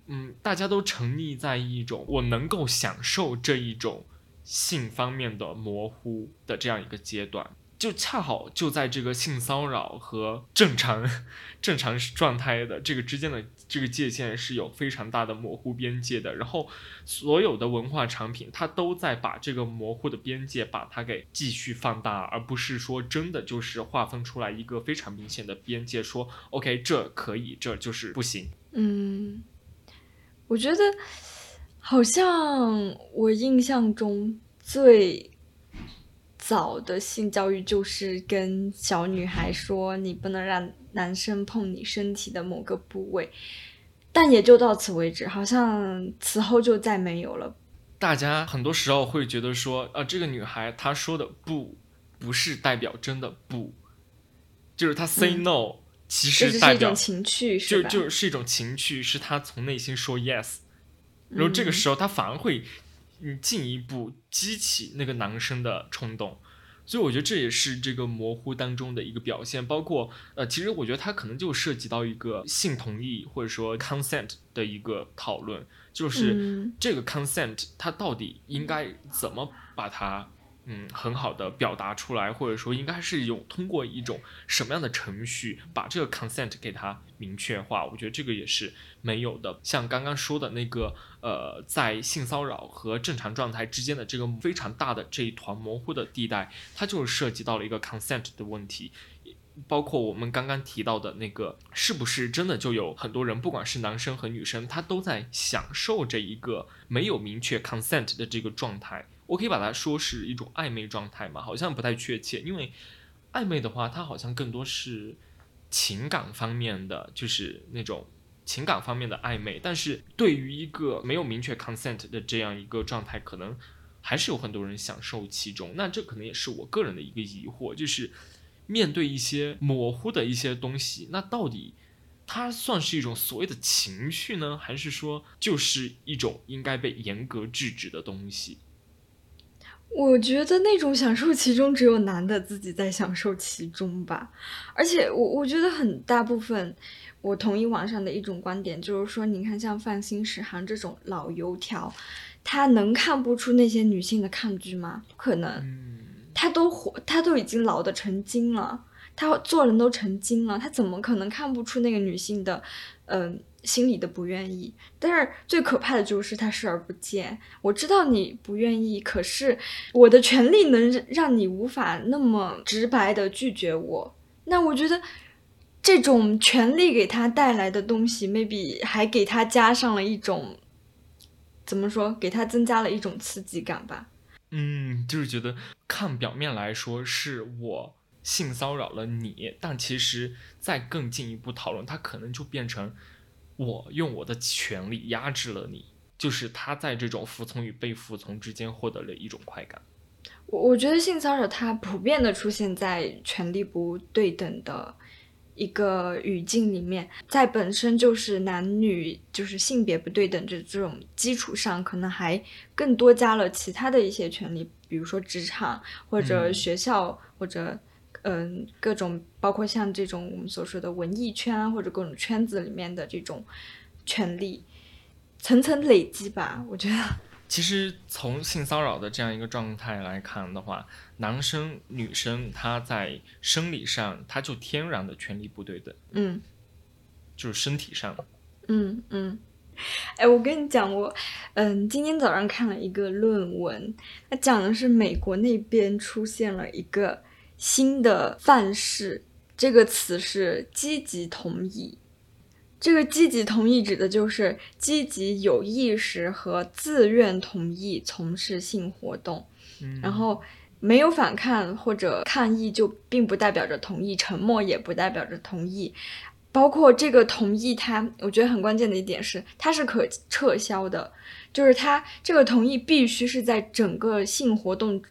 嗯，大家都沉溺在一种我能够享受这一种性方面的模糊的这样一个阶段。就恰好就在这个性骚扰和正常 正常状态的这个之间的这个界限是有非常大的模糊边界的，然后所有的文化产品它都在把这个模糊的边界把它给继续放大，而不是说真的就是划分出来一个非常明显的边界，说 OK 这可以，这就是不行。嗯，我觉得好像我印象中最。早的性教育就是跟小女孩说你不能让男生碰你身体的某个部位，但也就到此为止，好像此后就再没有了。大家很多时候会觉得说，呃，这个女孩她说的不，不是代表真的不，就是她 say no，其实代表情趣，就就是一种情趣，是她从内心说 yes，然后这个时候她反而会，嗯，进一步激起那个男生的冲动。所以我觉得这也是这个模糊当中的一个表现，包括呃，其实我觉得它可能就涉及到一个性同意或者说 consent 的一个讨论，就是这个 consent 它到底应该怎么把它。嗯，很好的表达出来，或者说应该是有通过一种什么样的程序把这个 consent 给它明确化？我觉得这个也是没有的。像刚刚说的那个，呃，在性骚扰和正常状态之间的这个非常大的这一团模糊的地带，它就是涉及到了一个 consent 的问题。包括我们刚刚提到的那个，是不是真的就有很多人，不管是男生和女生，他都在享受这一个没有明确 consent 的这个状态？我可以把它说是一种暧昧状态嘛？好像不太确切，因为暧昧的话，它好像更多是情感方面的，就是那种情感方面的暧昧。但是对于一个没有明确 consent 的这样一个状态，可能还是有很多人享受其中。那这可能也是我个人的一个疑惑，就是面对一些模糊的一些东西，那到底它算是一种所谓的情绪呢，还是说就是一种应该被严格制止的东西？我觉得那种享受其中，只有男的自己在享受其中吧。而且，我我觉得很大部分，我同意网上的一种观点，就是说，你看像范星史航这种老油条，他能看不出那些女性的抗拒吗？不可能，他都活，他都已经老的成精了，他做人都成精了，他怎么可能看不出那个女性的，嗯？心里的不愿意，但是最可怕的就是他视而不见。我知道你不愿意，可是我的权利能让你无法那么直白的拒绝我。那我觉得这种权利给他带来的东西，maybe 还给他加上了一种怎么说？给他增加了一种刺激感吧。嗯，就是觉得看表面来说是我性骚扰了你，但其实再更进一步讨论，他可能就变成。我用我的权力压制了你，就是他在这种服从与被服从之间获得了一种快感。我我觉得性骚扰它普遍的出现在权力不对等的一个语境里面，在本身就是男女就是性别不对等这这种基础上，可能还更多加了其他的一些权利，比如说职场或者学校或者。嗯，各种包括像这种我们所说的文艺圈或者各种圈子里面的这种权利，层层累积吧。我觉得，其实从性骚扰的这样一个状态来看的话，男生女生他在生理上他就天然的权利不对等。嗯，就是身体上。嗯嗯，哎，我跟你讲，我嗯今天早上看了一个论文，它讲的是美国那边出现了一个。新的范式，这个词是积极同意。这个积极同意指的就是积极有意识和自愿同意从事性活动。然后没有反抗或者抗议，就并不代表着同意；沉默也不代表着同意。包括这个同意，它我觉得很关键的一点是，它是可撤销的，就是它这个同意必须是在整个性活动。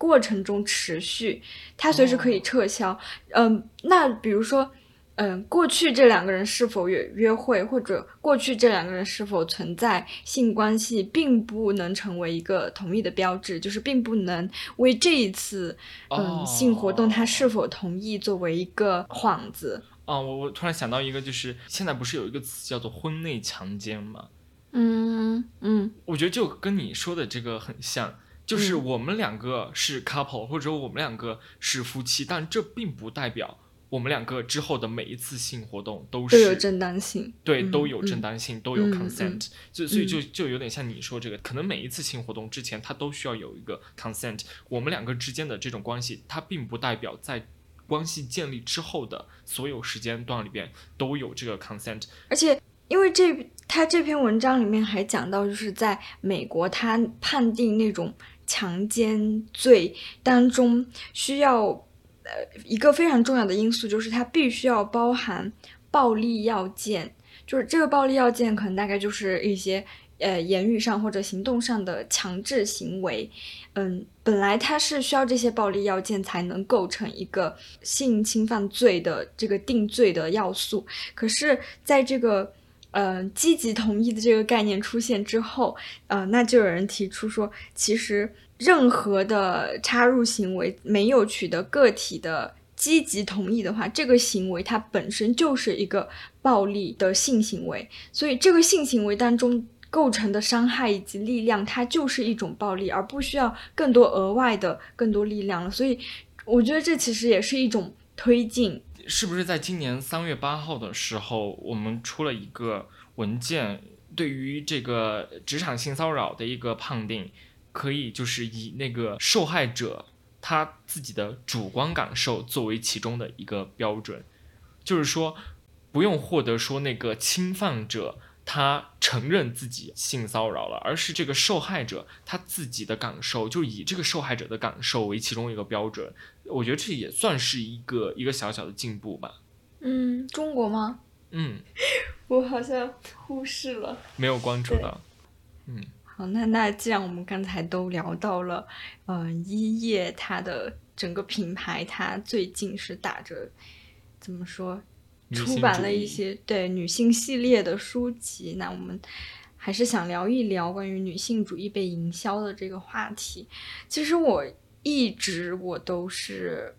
过程中持续，他随时可以撤销。嗯，那比如说，嗯，过去这两个人是否约约会，或者过去这两个人是否存在性关系，并不能成为一个同意的标志，就是并不能为这一次嗯性活动他是否同意作为一个幌子。啊，我我突然想到一个，就是现在不是有一个词叫做婚内强奸吗？嗯嗯，我觉得就跟你说的这个很像。就是我们两个是 couple，或者我们两个是夫妻，但这并不代表我们两个之后的每一次性活动都是正当性，对，都有正当性，都有 consent。就所以就就有点像你说这个，可能每一次性活动之前，它都需要有一个 consent。我们两个之间的这种关系，它并不代表在关系建立之后的所有时间段里边都有这个 consent。而且，因为这他这篇文章里面还讲到，就是在美国，他判定那种。强奸罪当中需要呃一个非常重要的因素，就是它必须要包含暴力要件，就是这个暴力要件可能大概就是一些。呃，言语上或者行动上的强制行为，嗯，本来它是需要这些暴力要件才能构成一个性侵犯罪的这个定罪的要素。可是，在这个呃积极同意的这个概念出现之后，呃，那就有人提出说，其实任何的插入行为没有取得个体的积极同意的话，这个行为它本身就是一个暴力的性行为。所以，这个性行为当中。构成的伤害以及力量，它就是一种暴力，而不需要更多额外的更多力量了。所以，我觉得这其实也是一种推进。是不是在今年三月八号的时候，我们出了一个文件，对于这个职场性骚扰的一个判定，可以就是以那个受害者他自己的主观感受作为其中的一个标准，就是说不用获得说那个侵犯者。他承认自己性骚扰了，而是这个受害者他自己的感受，就以这个受害者的感受为其中一个标准。我觉得这也算是一个一个小小的进步吧。嗯，中国吗？嗯，我好像忽视了，没有关注到。嗯，好，那那既然我们刚才都聊到了，嗯，一叶它的整个品牌，它最近是打着怎么说？出版了一些对女性系列的书籍，那我们还是想聊一聊关于女性主义被营销的这个话题。其实我一直我都是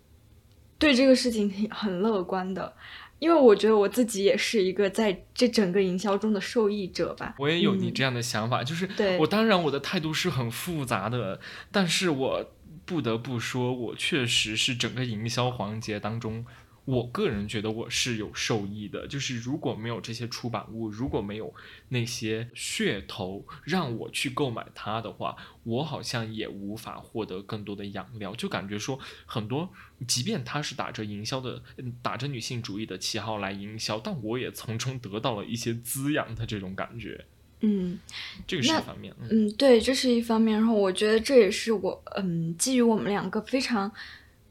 对这个事情很乐观的，因为我觉得我自己也是一个在这整个营销中的受益者吧。我也有你这样的想法，就是我当然我的态度是很复杂的，但是我不得不说，我确实是整个营销环节当中。我个人觉得我是有受益的，就是如果没有这些出版物，如果没有那些噱头让我去购买它的话，我好像也无法获得更多的养料。就感觉说很多，即便它是打着营销的，打着女性主义的旗号来营销，但我也从中得到了一些滋养的这种感觉。嗯，这个是一方面。嗯，对，这是一方面。然后我觉得这也是我，嗯，基于我们两个非常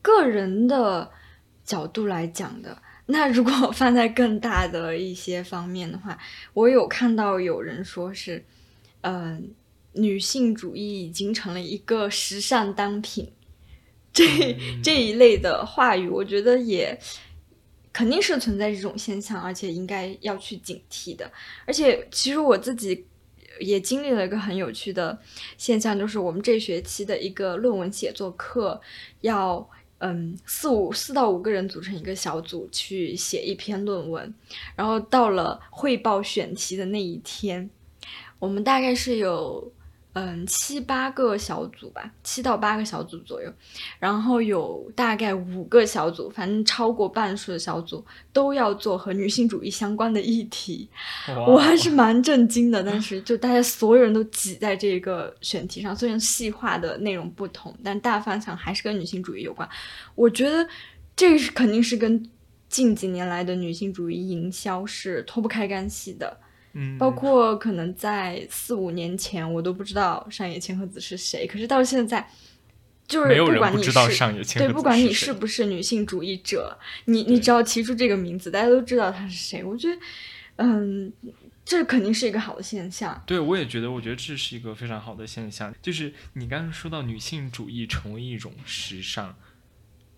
个人的。角度来讲的，那如果放在更大的一些方面的话，我有看到有人说是，嗯，女性主义已经成了一个时尚单品，这这一类的话语，我觉得也肯定是存在这种现象，而且应该要去警惕的。而且，其实我自己也经历了一个很有趣的现象，就是我们这学期的一个论文写作课要。嗯，四五四到五个人组成一个小组去写一篇论文，然后到了汇报选题的那一天，我们大概是有。嗯，七八个小组吧，七到八个小组左右，然后有大概五个小组，反正超过半数的小组都要做和女性主义相关的议题，我还是蛮震惊的。但是就大家所有人都挤在这个选题上，虽然细化的内容不同，但大方向还是跟女性主义有关。我觉得这是肯定是跟近几年来的女性主义营销是脱不开干系的。嗯，包括可能在四五年前，我都不知道上野千鹤子是谁。可是到现在，就是不管你是对，不管你是不是女性主义者，你你只要提出这个名字，大家都知道他是谁。我觉得，嗯，这肯定是一个好的现象。对，我也觉得，我觉得这是一个非常好的现象。就是你刚刚说到女性主义成为一种时尚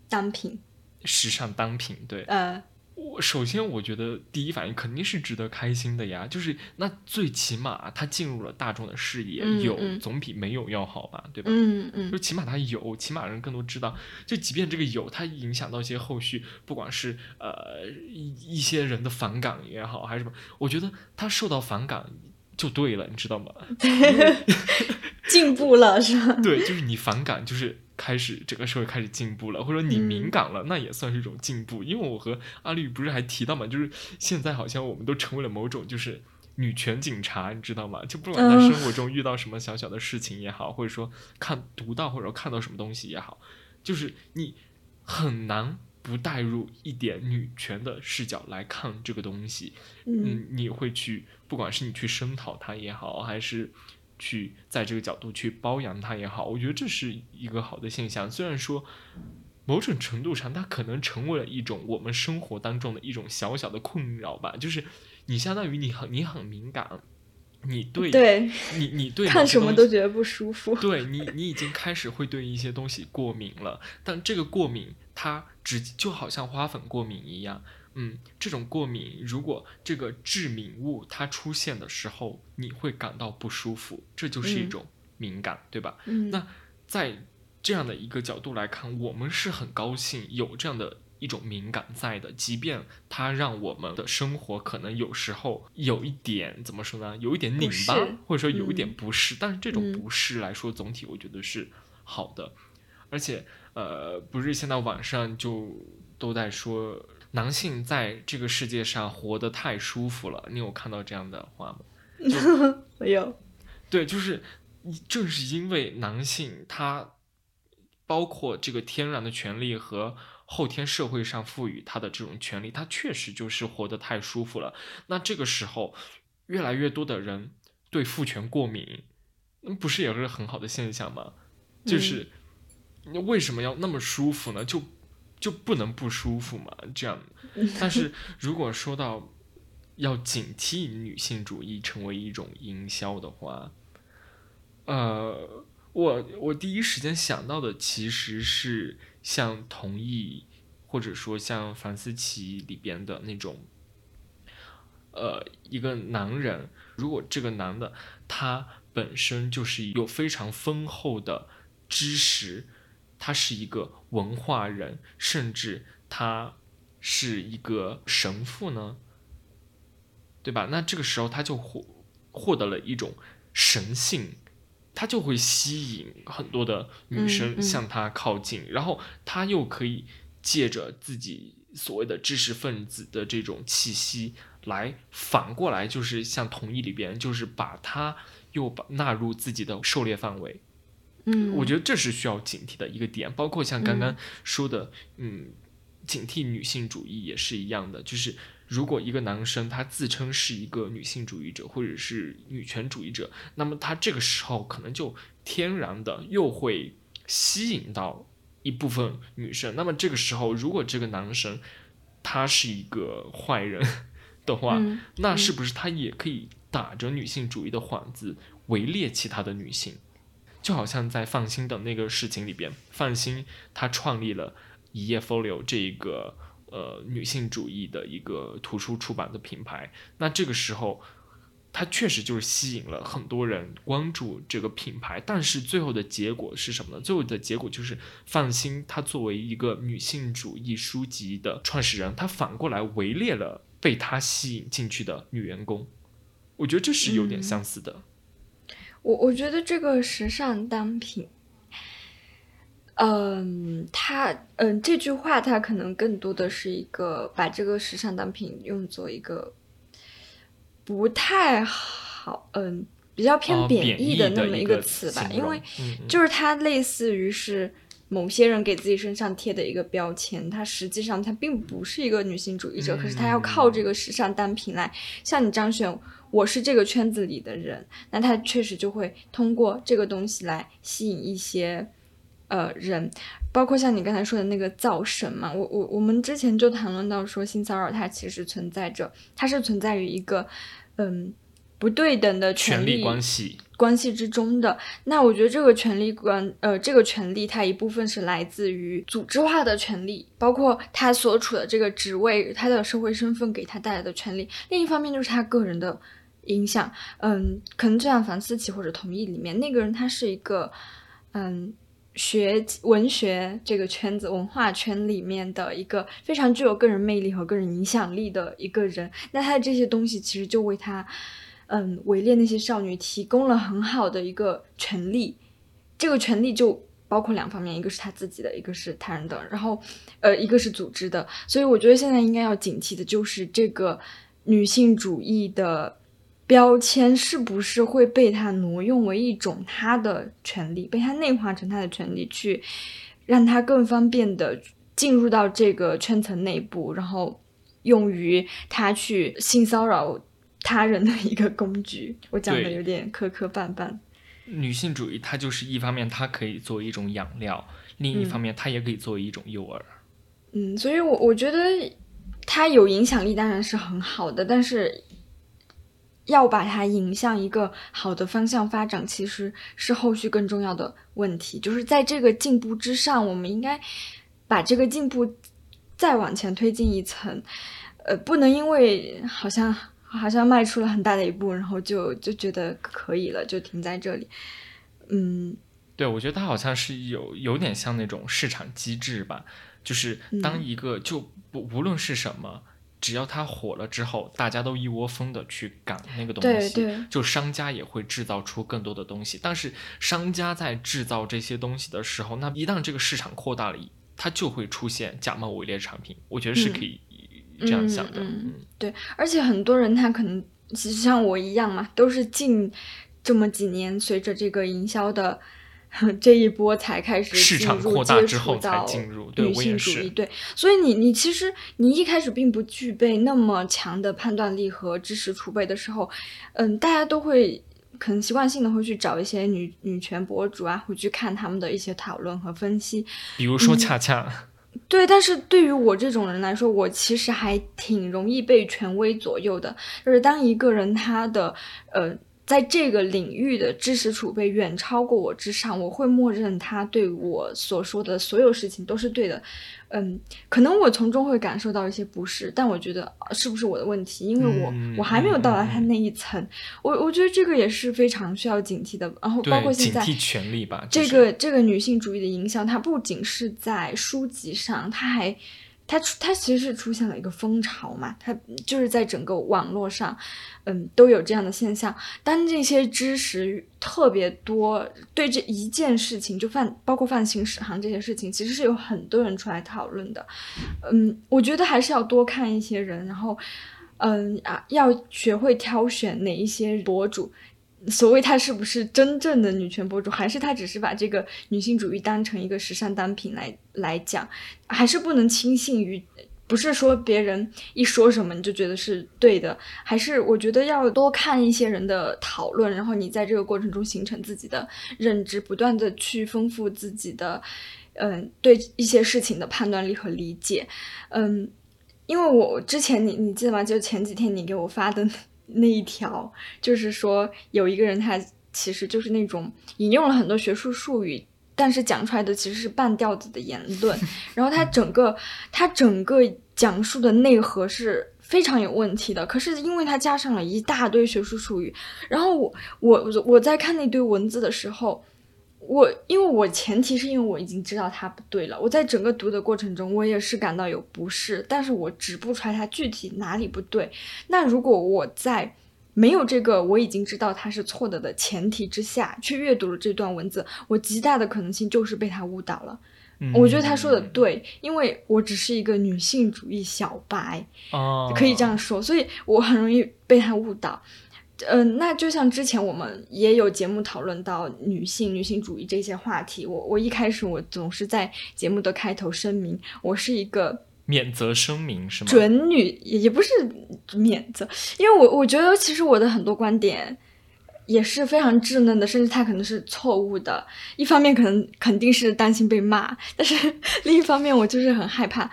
单品，时尚单品，对，呃。我首先，我觉得第一反应肯定是值得开心的呀，就是那最起码他进入了大众的视野，有总比没有要好吧，对吧？嗯嗯，就起码他有，起码人更多知道。就即便这个有，它影响到一些后续，不管是呃一一些人的反感也好，还是什么，我觉得他受到反感就对了，你知道吗？进步了是吧？对，就是你反感，就是。开始整个社会开始进步了，或者你敏感了，那也算是一种进步。因为我和阿绿不是还提到嘛，就是现在好像我们都成为了某种就是女权警察，你知道吗？就不管在生活中遇到什么小小的事情也好，或者说看读到或者看到什么东西也好，就是你很难不带入一点女权的视角来看这个东西。嗯，你会去，不管是你去声讨它也好，还是。去在这个角度去包养他也好，我觉得这是一个好的现象。虽然说某种程度上，它可能成为了一种我们生活当中的一种小小的困扰吧，就是你相当于你很你很敏感。你对，对你你对 看什么都觉得不舒服。对你，你已经开始会对一些东西过敏了。但这个过敏，它只就好像花粉过敏一样。嗯，这种过敏，如果这个致敏物它出现的时候，你会感到不舒服，这就是一种敏感，对吧？嗯。那在这样的一个角度来看，我们是很高兴有这样的。一种敏感在的，即便它让我们的生活可能有时候有一点怎么说呢，有一点拧巴，或者说有一点不适，但是这种不适来说，总体我觉得是好的。而且，呃，不是现在网上就都在说男性在这个世界上活得太舒服了，你有看到这样的话吗？没有。对，就是正是因为男性他包括这个天然的权利和。后天社会上赋予他的这种权利，他确实就是活得太舒服了。那这个时候，越来越多的人对父权过敏，不是也是很好的现象吗？就是为什么要那么舒服呢？就就不能不舒服嘛？这样。但是如果说到要警惕女性主义成为一种营销的话，呃，我我第一时间想到的其实是。像同意，或者说像凡思琪里边的那种，呃，一个男人，如果这个男的他本身就是有非常丰厚的知识，他是一个文化人，甚至他是一个神父呢，对吧？那这个时候他就获获得了一种神性。他就会吸引很多的女生向他靠近，然后他又可以借着自己所谓的知识分子的这种气息，来反过来就是像同意里边，就是把他又把纳入自己的狩猎范围。嗯，我觉得这是需要警惕的一个点，包括像刚刚说的，嗯，警惕女性主义也是一样的，就是。如果一个男生他自称是一个女性主义者或者是女权主义者，那么他这个时候可能就天然的又会吸引到一部分女生。那么这个时候，如果这个男生他是一个坏人的话，那是不是他也可以打着女性主义的幌子围猎其他的女性？就好像在放心的那个事情里边，放心他创立了一页 folio 这个。呃，女性主义的一个图书出版的品牌，那这个时候，它确实就是吸引了很多人关注这个品牌，但是最后的结果是什么呢？最后的结果就是，放心，她作为一个女性主义书籍的创始人，她反过来围猎了被她吸引进去的女员工，我觉得这是有点相似的。我我觉得这个时尚单品。嗯，它嗯这句话，它可能更多的是一个把这个时尚单品用作一个不太好，嗯，比较偏贬义的那么一个词吧，因为就是它类似于是某些人给自己身上贴的一个标签，它实际上它并不是一个女性主义者，可是他要靠这个时尚单品来向你彰显我是这个圈子里的人，那他确实就会通过这个东西来吸引一些。呃，人，包括像你刚才说的那个造神嘛，我我我们之前就谈论到说性骚扰它其实存在着，它是存在于一个嗯不对等的权利关系关系之中的。那我觉得这个权利关呃这个权利它一部分是来自于组织化的权利，包括他所处的这个职位，他的社会身份给他带来的权利。另一方面就是他个人的影响，嗯，可能就像樊思琪或者同意里面那个人，他是一个嗯。学文学这个圈子、文化圈里面的一个非常具有个人魅力和个人影响力的一个人，那他的这些东西其实就为他，嗯，围猎那些少女提供了很好的一个权利。这个权利就包括两方面，一个是他自己的，一个是他人的，然后，呃，一个是组织的。所以我觉得现在应该要警惕的就是这个女性主义的。标签是不是会被他挪用为一种他的权利，被他内化成他的权利，去让他更方便的进入到这个圈层内部，然后用于他去性骚扰他人的一个工具？我讲的有点磕磕绊绊。女性主义它就是一方面它可以作为一种养料，另一方面它也可以作为一种诱饵。嗯，所以我我觉得它有影响力当然是很好的，但是要把它引向一个好的方向发展，其实是后续更重要的问题。就是在这个进步之上，我们应该把这个进步再往前推进一层。呃，不能因为好像好像迈出了很大的一步，然后就就觉得可以了，就停在这里。嗯，对，我觉得它好像是有有点像那种市场机制吧，就是当一个就不无论是什么，只要它火了之后，大家都一窝蜂的去赶那个东西，就商家也会制造出更多的东西。但是商家在制造这些东西的时候，那一旦这个市场扩大了，它就会出现假冒伪劣产品。我觉得是可以。这样想的，嗯，对，而且很多人他可能其实像我一样嘛，都是近这么几年，随着这个营销的 这一波才开始市场扩大之后才进入女性主义，对，所以你你其实你一开始并不具备那么强的判断力和知识储备的时候，嗯，大家都会可能习惯性的会去找一些女女权博主啊，会去看他们的一些讨论和分析，比如说恰恰。对，但是对于我这种人来说，我其实还挺容易被权威左右的。就是当一个人他的呃。在这个领域的知识储备远超过我之上，我会默认他对我所说的所有事情都是对的。嗯，可能我从中会感受到一些不适，但我觉得是不是我的问题？因为我我还没有到达他那一层。我我觉得这个也是非常需要警惕的。然后包括现在警惕权利吧。这个这个女性主义的影响，它不仅是在书籍上，它还。它出，它其实是出现了一个风潮嘛，它就是在整个网络上，嗯，都有这样的现象。当这些知识特别多，对这一件事情，就犯包括泛行史航这些事情，其实是有很多人出来讨论的。嗯，我觉得还是要多看一些人，然后，嗯啊，要学会挑选哪一些博主。所谓她是不是真正的女权博主，还是她只是把这个女性主义当成一个时尚单品来来讲，还是不能轻信于，不是说别人一说什么你就觉得是对的，还是我觉得要多看一些人的讨论，然后你在这个过程中形成自己的认知，不断的去丰富自己的，嗯，对一些事情的判断力和理解，嗯，因为我之前你你记得吗？就前几天你给我发的。那一条就是说，有一个人他其实就是那种引用了很多学术术语，但是讲出来的其实是半吊子的言论。然后他整个他整个讲述的内核是非常有问题的。可是因为他加上了一大堆学术术语，然后我我我在看那堆文字的时候。我因为我前提是因为我已经知道它不对了，我在整个读的过程中，我也是感到有不适，但是我指不出来它具体哪里不对。那如果我在没有这个我已经知道它是错的的前提之下去阅读了这段文字，我极大的可能性就是被他误导了。我觉得他说的对，因为我只是一个女性主义小白，可以这样说，所以我很容易被他误导。嗯，那就像之前我们也有节目讨论到女性、女性主义这些话题，我我一开始我总是在节目的开头声明，我是一个免责声明是吗？准女也也不是免责，因为我我觉得其实我的很多观点也是非常稚嫩的，甚至它可能是错误的。一方面可能肯定是担心被骂，但是 另一方面我就是很害怕，呃。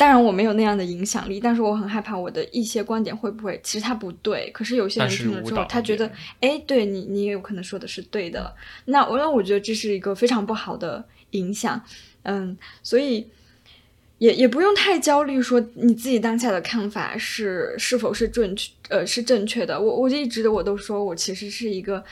当然我没有那样的影响力，但是我很害怕我的一些观点会不会其实他不对，可是有些人听了之后，他觉得哎，对你你也有可能说的是对的，那我那我觉得这是一个非常不好的影响，嗯，所以也也不用太焦虑，说你自己当下的看法是是否是正确呃是正确的，我我一直我都说我其实是一个。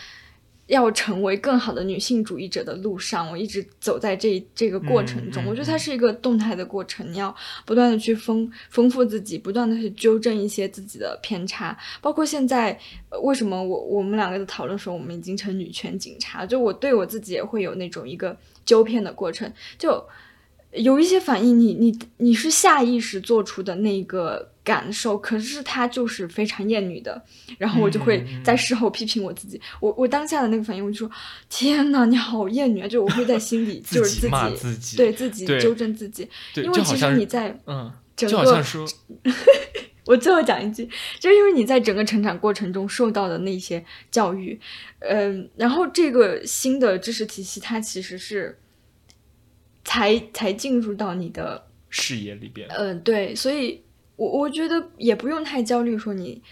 要成为更好的女性主义者的路上，我一直走在这这个过程中。我觉得它是一个动态的过程，你要不断的去丰丰富自己，不断的去纠正一些自己的偏差。包括现在，为什么我我们两个的讨论说我们已经成女权警察，就我对我自己也会有那种一个纠偏的过程，就有一些反应，你你你是下意识做出的那个。感受，可是他就是非常厌女的，然后我就会在事后批评我自己。我我当下的那个反应，我就说：天呐，你好厌女啊！就我会在心里就是自己对自己纠正自己，因为其实你在嗯，整个 我最后讲一句，就是因为你在整个成长过程中受到的那些教育，嗯，然后这个新的知识体系，它其实是才才进入到你的视野里边。嗯，对，所以我我觉得也不用太焦虑，说你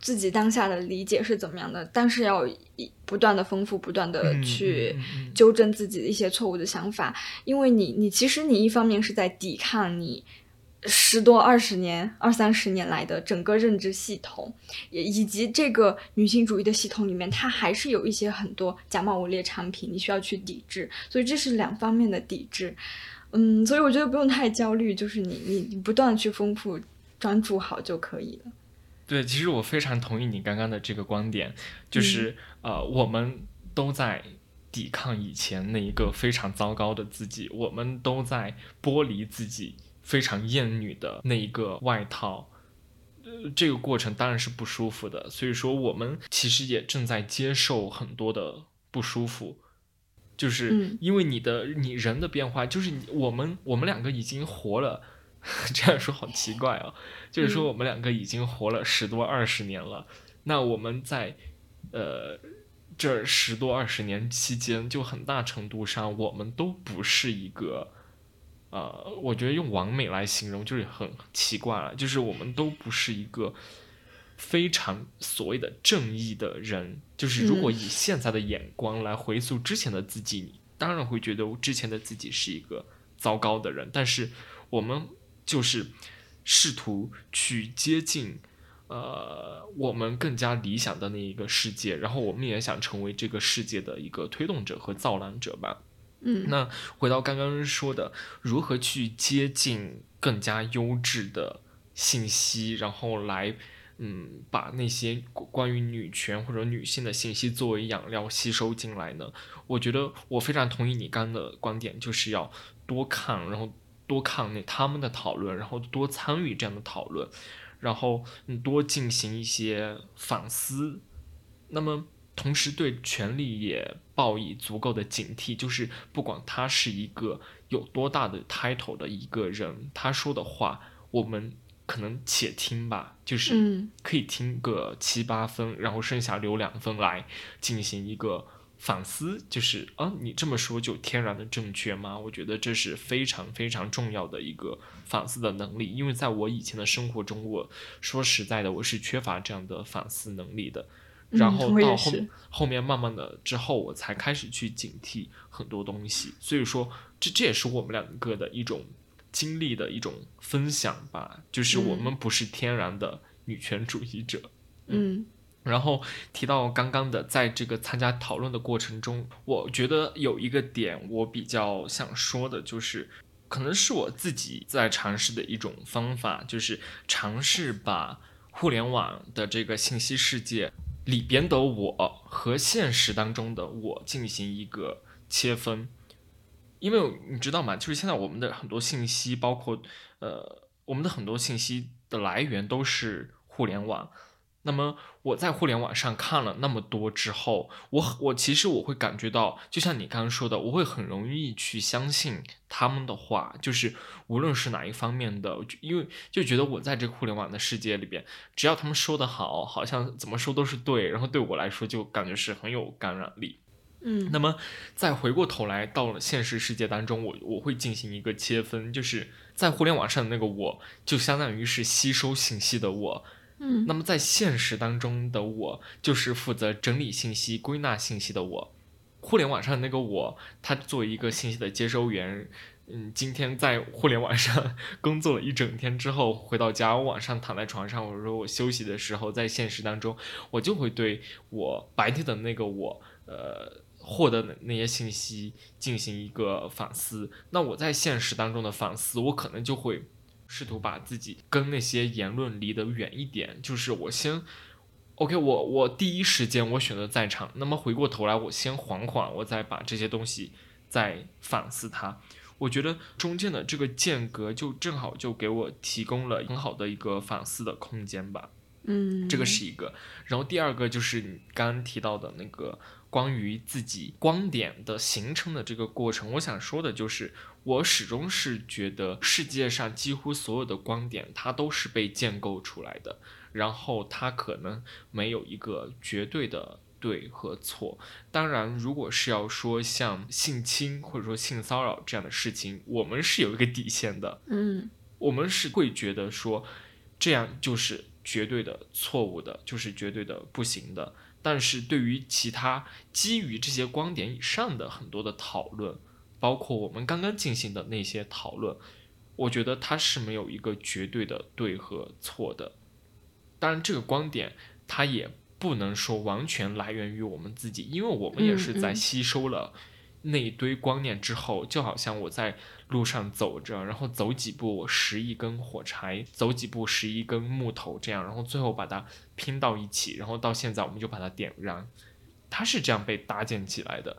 自己当下的理解是怎么样的，但是要不断的丰富，不断的去纠正自己的一些错误的想法，因为你你其实你一方面是在抵抗你。十多二十年、二三十年来的整个认知系统，也以及这个女性主义的系统里面，它还是有一些很多假冒伪劣产品，你需要去抵制。所以这是两方面的抵制。嗯，所以我觉得不用太焦虑，就是你你你不断去丰富，专注好就可以了。对，其实我非常同意你刚刚的这个观点，就是呃，我们都在抵抗以前那一个非常糟糕的自己，我们都在剥离自己。非常艳女的那一个外套，呃，这个过程当然是不舒服的。所以说，我们其实也正在接受很多的不舒服，就是因为你的你人的变化，就是我们我们两个已经活了，这样说好奇怪啊，就是说我们两个已经活了十多二十年了，那我们在呃这十多二十年期间，就很大程度上我们都不是一个。呃，我觉得用完美来形容就是很奇怪了，就是我们都不是一个非常所谓的正义的人，就是如果以现在的眼光来回溯之前的自己，你当然会觉得之前的自己是一个糟糕的人，但是我们就是试图去接近呃我们更加理想的那一个世界，然后我们也想成为这个世界的一个推动者和造浪者吧。嗯，那回到刚刚说的，如何去接近更加优质的信息，然后来，嗯，把那些关于女权或者女性的信息作为养料吸收进来呢？我觉得我非常同意你刚的观点，就是要多看，然后多看那他们的讨论，然后多参与这样的讨论，然后多进行一些反思。那么。同时对权力也抱以足够的警惕，就是不管他是一个有多大的 title 的一个人，他说的话，我们可能且听吧，就是可以听个七八分，然后剩下留两分来进行一个反思，就是啊，你这么说就天然的正确吗？我觉得这是非常非常重要的一个反思的能力，因为在我以前的生活中，我说实在的，我是缺乏这样的反思能力的。然后到后后面慢慢的之后，我才开始去警惕很多东西。所以说，这这也是我们两个的一种经历的一种分享吧。就是我们不是天然的女权主义者。嗯。然后提到刚刚的，在这个参加讨论的过程中，我觉得有一个点我比较想说的，就是可能是我自己在尝试的一种方法，就是尝试把互联网的这个信息世界。里边的我和现实当中的我进行一个切分，因为你知道吗？就是现在我们的很多信息，包括呃，我们的很多信息的来源都是互联网。那么我在互联网上看了那么多之后，我我其实我会感觉到，就像你刚刚说的，我会很容易去相信他们的话，就是无论是哪一方面的，因为就觉得我在这个互联网的世界里边，只要他们说的好，好像怎么说都是对，然后对我来说就感觉是很有感染力。嗯，那么再回过头来到了现实世界当中，我我会进行一个切分，就是在互联网上的那个我，就相当于是吸收信息的我。嗯，那么在现实当中的我，就是负责整理信息、归纳信息的我。互联网上那个我，他作为一个信息的接收员，嗯，今天在互联网上 工作了一整天之后，回到家，我晚上躺在床上，或者说我休息的时候，在现实当中，我就会对我白天的那个我，呃，获得的那些信息进行一个反思。那我在现实当中的反思，我可能就会。试图把自己跟那些言论离得远一点，就是我先，OK，我我第一时间我选择在场，那么回过头来我先缓缓，我再把这些东西再反思它。我觉得中间的这个间隔就正好就给我提供了很好的一个反思的空间吧。嗯，这个是一个。然后第二个就是你刚刚提到的那个关于自己观点的形成的这个过程，我想说的就是，我始终是觉得世界上几乎所有的观点，它都是被建构出来的，然后它可能没有一个绝对的对和错。当然，如果是要说像性侵或者说性骚扰这样的事情，我们是有一个底线的，嗯，我们是会觉得说这样就是绝对的错误的，就是绝对的不行的。但是对于其他基于这些观点以上的很多的讨论，包括我们刚刚进行的那些讨论，我觉得它是没有一个绝对的对和错的。当然，这个观点它也不能说完全来源于我们自己，因为我们也是在吸收了。那一堆观念之后，就好像我在路上走着，然后走几步拾一根火柴，走几步拾一根木头，这样，然后最后把它拼到一起，然后到现在我们就把它点燃，它是这样被搭建起来的。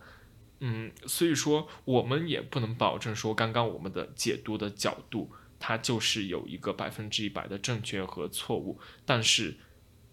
嗯，所以说我们也不能保证说刚刚我们的解读的角度，它就是有一个百分之一百的正确和错误，但是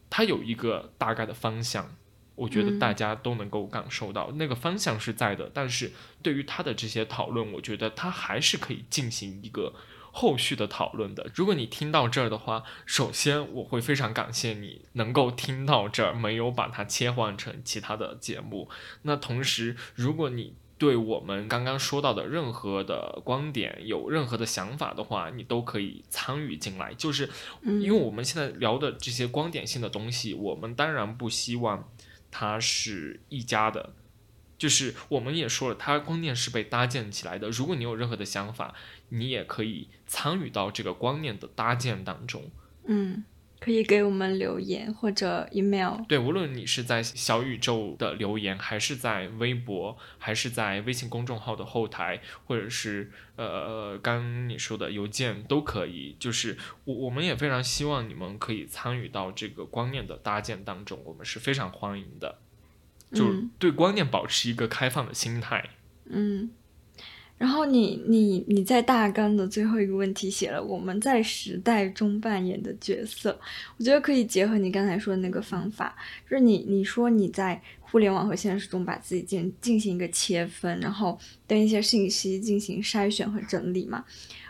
它有一个大概的方向。我觉得大家都能够感受到那个方向是在的，但是对于他的这些讨论，我觉得他还是可以进行一个后续的讨论的。如果你听到这儿的话，首先我会非常感谢你能够听到这儿，没有把它切换成其他的节目。那同时，如果你对我们刚刚说到的任何的观点有任何的想法的话，你都可以参与进来。就是因为我们现在聊的这些观点性的东西，我们当然不希望。它是一家的，就是我们也说了，它观念是被搭建起来的。如果你有任何的想法，你也可以参与到这个观念的搭建当中。嗯，可以给我们留言或者 email。对，无论你是在小宇宙的留言，还是在微博，还是在微信公众号的后台，或者是呃刚你说的邮件都可以。就是我我们也非常希望你们可以参与到这个观念的搭建当中，我们是非常欢迎的。就对观念保持一个开放的心态。嗯。然后你你你在大纲的最后一个问题写了我们在时代中扮演的角色，我觉得可以结合你刚才说的那个方法，就是你你说你在互联网和现实中把自己进进行一个切分，然后对一些信息进行筛选和整理嘛，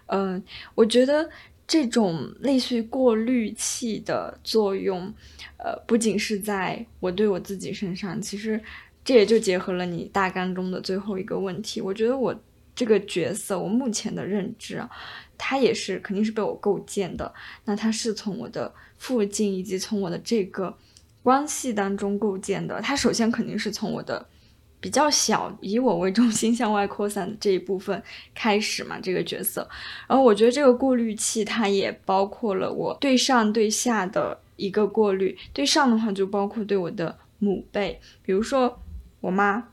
嗯，我觉得这种类似于过滤器的作用，呃，不仅是在我对我自己身上，其实这也就结合了你大纲中的最后一个问题，我觉得我。这个角色，我目前的认知啊，他也是肯定是被我构建的。那他是从我的附近以及从我的这个关系当中构建的。他首先肯定是从我的比较小，以我为中心向外扩散的这一部分开始嘛，这个角色。然后我觉得这个过滤器，它也包括了我对上对下的一个过滤。对上的话，就包括对我的母辈，比如说我妈。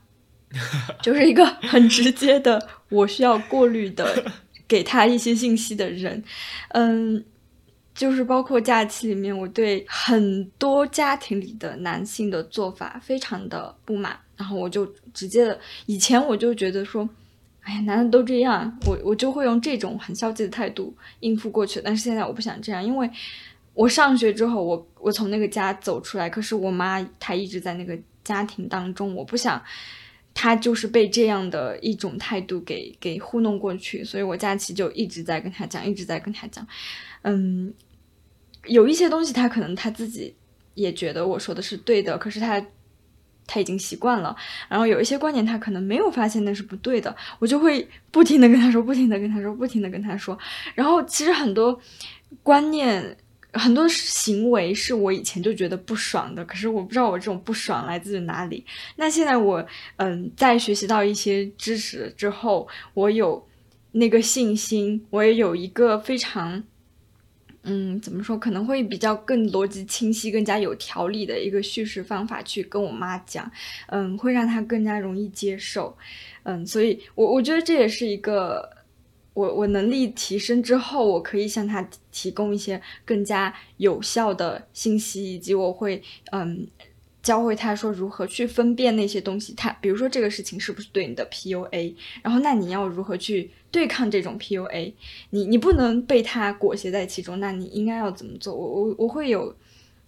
就是一个很直接的，我需要过滤的，给他一些信息的人，嗯，就是包括假期里面，我对很多家庭里的男性的做法非常的不满，然后我就直接的，以前我就觉得说，哎呀，男的都这样，我我就会用这种很消极的态度应付过去，但是现在我不想这样，因为我上学之后，我我从那个家走出来，可是我妈她一直在那个家庭当中，我不想。他就是被这样的一种态度给给糊弄过去，所以我假期就一直在跟他讲，一直在跟他讲，嗯，有一些东西他可能他自己也觉得我说的是对的，可是他他已经习惯了，然后有一些观点他可能没有发现那是不对的，我就会不停的跟他说，不停的跟他说，不停的跟他说，然后其实很多观念。很多行为是我以前就觉得不爽的，可是我不知道我这种不爽来自于哪里。那现在我嗯，在学习到一些知识之后，我有那个信心，我也有一个非常嗯，怎么说，可能会比较更逻辑清晰、更加有条理的一个叙事方法去跟我妈讲，嗯，会让她更加容易接受，嗯，所以我我觉得这也是一个。我我能力提升之后，我可以向他提供一些更加有效的信息，以及我会嗯教会他说如何去分辨那些东西。他比如说这个事情是不是对你的 PUA，然后那你要如何去对抗这种 PUA？你你不能被他裹挟在其中，那你应该要怎么做？我我我会有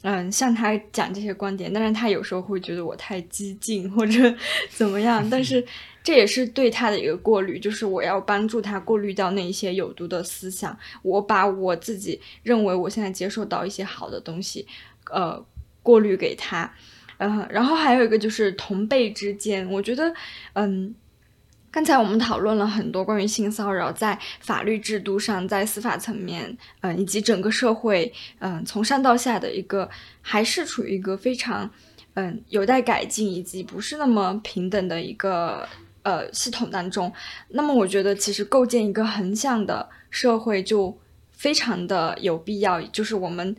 嗯，向他讲这些观点，但是他有时候会觉得我太激进或者 怎么样，但是这也是对他的一个过滤，就是我要帮助他过滤掉那一些有毒的思想，我把我自己认为我现在接受到一些好的东西，呃，过滤给他，嗯，然后还有一个就是同辈之间，我觉得，嗯。刚才我们讨论了很多关于性骚扰在法律制度上，在司法层面，嗯，以及整个社会，嗯，从上到下的一个，还是处于一个非常，嗯，有待改进以及不是那么平等的一个呃系统当中。那么，我觉得其实构建一个横向的社会就非常的有必要，就是我们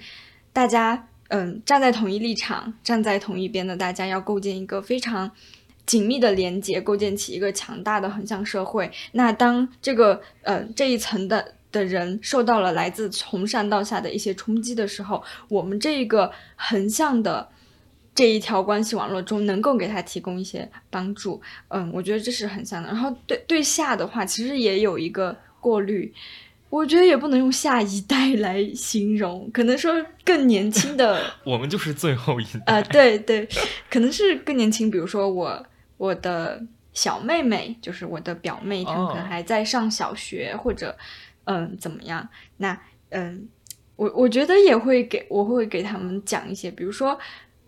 大家，嗯，站在同一立场，站在同一边的大家，要构建一个非常。紧密的连接，构建起一个强大的横向社会。那当这个呃这一层的的人受到了来自从上到下的一些冲击的时候，我们这一个横向的这一条关系网络中能够给他提供一些帮助。嗯，我觉得这是很像的。然后对对下的话，其实也有一个过滤。我觉得也不能用下一代来形容，可能说更年轻的。我们就是最后一代。啊，对对，可能是更年轻。比如说我。我的小妹妹就是我的表妹，她们可能还在上小学，或者嗯怎么样？那嗯，我我觉得也会给我会给他们讲一些，比如说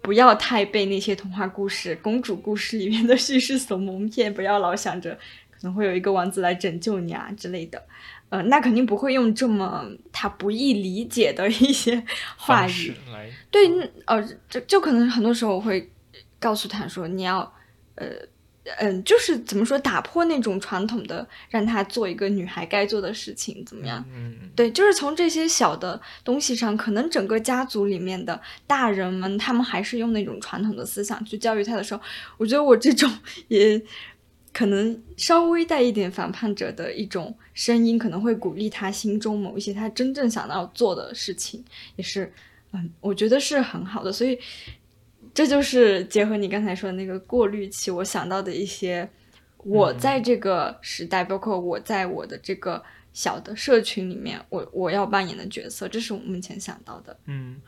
不要太被那些童话故事、公主故事里面的叙事所蒙骗，不要老想着可能会有一个王子来拯救你啊之类的。呃，那肯定不会用这么他不易理解的一些话语来对，呃，就就可能很多时候我会告诉他说你要。呃，嗯，就是怎么说，打破那种传统的，让她做一个女孩该做的事情，怎么样？嗯，对，就是从这些小的东西上，可能整个家族里面的大人们，他们还是用那种传统的思想去教育她的时候，我觉得我这种也可能稍微带一点反叛者的一种声音，可能会鼓励她心中某一些她真正想要做的事情，也是，嗯，我觉得是很好的，所以。这就是结合你刚才说的那个过滤器，我想到的一些，我在这个时代，包括我在我的这个小的社群里面，我我要扮演的角色，这是我目前想到的。嗯，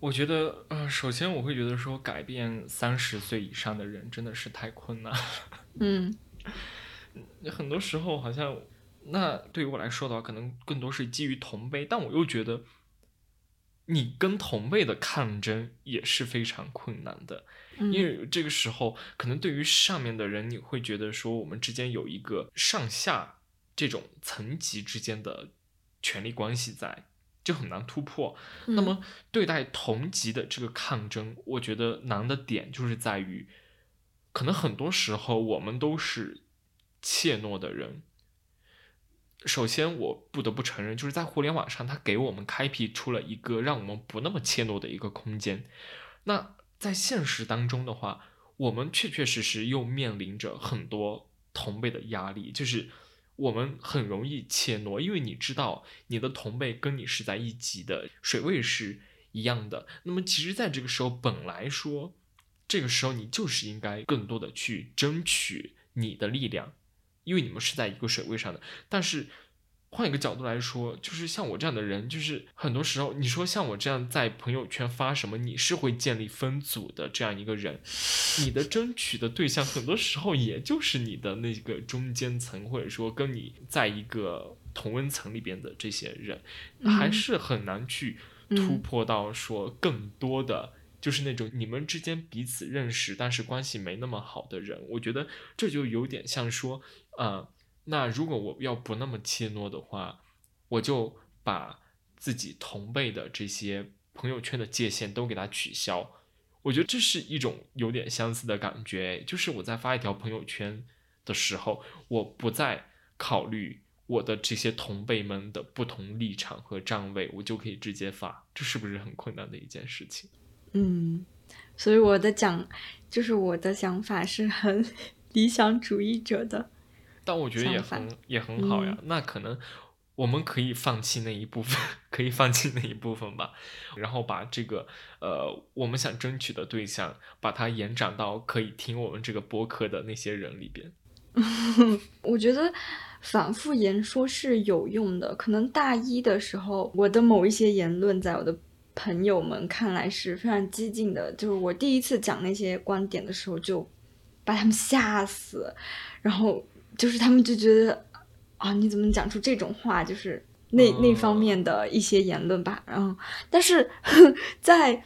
我觉得，呃，首先我会觉得说，改变三十岁以上的人真的是太困难。嗯，很多时候好像，那对于我来说的话，可能更多是基于同辈，但我又觉得。你跟同辈的抗争也是非常困难的，因为这个时候可能对于上面的人，你会觉得说我们之间有一个上下这种层级之间的权力关系在，就很难突破。那么对待同级的这个抗争，我觉得难的点就是在于，可能很多时候我们都是怯懦的人。首先，我不得不承认，就是在互联网上，它给我们开辟出了一个让我们不那么怯懦的一个空间。那在现实当中的话，我们确确实实又面临着很多同辈的压力，就是我们很容易怯懦，因为你知道你的同辈跟你是在一级的，水位是一样的。那么，其实，在这个时候，本来说，这个时候你就是应该更多的去争取你的力量。因为你们是在一个水位上的，但是换一个角度来说，就是像我这样的人，就是很多时候，你说像我这样在朋友圈发什么，你是会建立分组的这样一个人，你的争取的对象很多时候也就是你的那个中间层，或者说跟你在一个同温层里边的这些人，还是很难去突破到说更多的。就是那种你们之间彼此认识，但是关系没那么好的人，我觉得这就有点像说，呃，那如果我要不那么怯懦的话，我就把自己同辈的这些朋友圈的界限都给它取消。我觉得这是一种有点相似的感觉，就是我在发一条朋友圈的时候，我不再考虑我的这些同辈们的不同立场和站位，我就可以直接发，这是不是很困难的一件事情？嗯，所以我的讲就是我的想法是很 理想主义者的，但我觉得也很也很好呀。那可能我们可以放弃那一部分，可以放弃那一部分吧，然后把这个呃我们想争取的对象，把它延展到可以听我们这个播客的那些人里边。我觉得反复言说是有用的。可能大一的时候，我的某一些言论在我的。朋友们看来是非常激进的，就是我第一次讲那些观点的时候，就把他们吓死，然后就是他们就觉得啊，你怎么讲出这种话？就是那那方面的一些言论吧。然后，但是在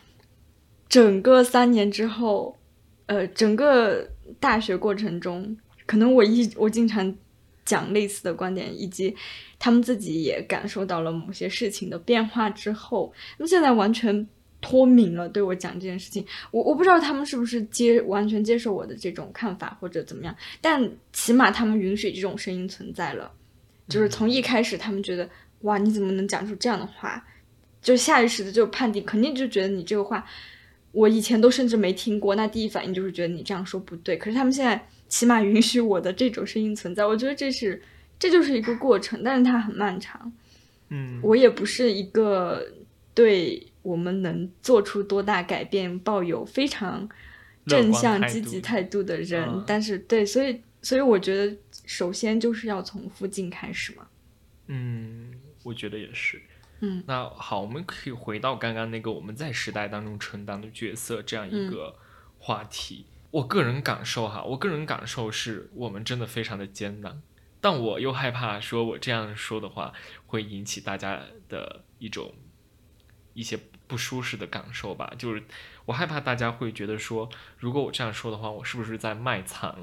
整个三年之后，呃，整个大学过程中，可能我一我经常讲类似的观点，以及。他们自己也感受到了某些事情的变化之后，那么现在完全脱敏了，对我讲这件事情，我我不知道他们是不是接完全接受我的这种看法或者怎么样，但起码他们允许这种声音存在了，就是从一开始他们觉得哇你怎么能讲出这样的话，就下意识的就判定肯定就觉得你这个话我以前都甚至没听过，那第一反应就是觉得你这样说不对，可是他们现在起码允许我的这种声音存在，我觉得这是。这就是一个过程，但是它很漫长。嗯，我也不是一个对我们能做出多大改变抱有非常正向积极态度的人，但是对，所以所以我觉得首先就是要从附近开始嘛。嗯，我觉得也是。嗯，那好，我们可以回到刚刚那个我们在时代当中承担的角色这样一个话题。我个人感受哈，我个人感受是我们真的非常的艰难。但我又害怕说，我这样说的话会引起大家的一种一些不舒适的感受吧。就是我害怕大家会觉得说，如果我这样说的话，我是不是在卖惨？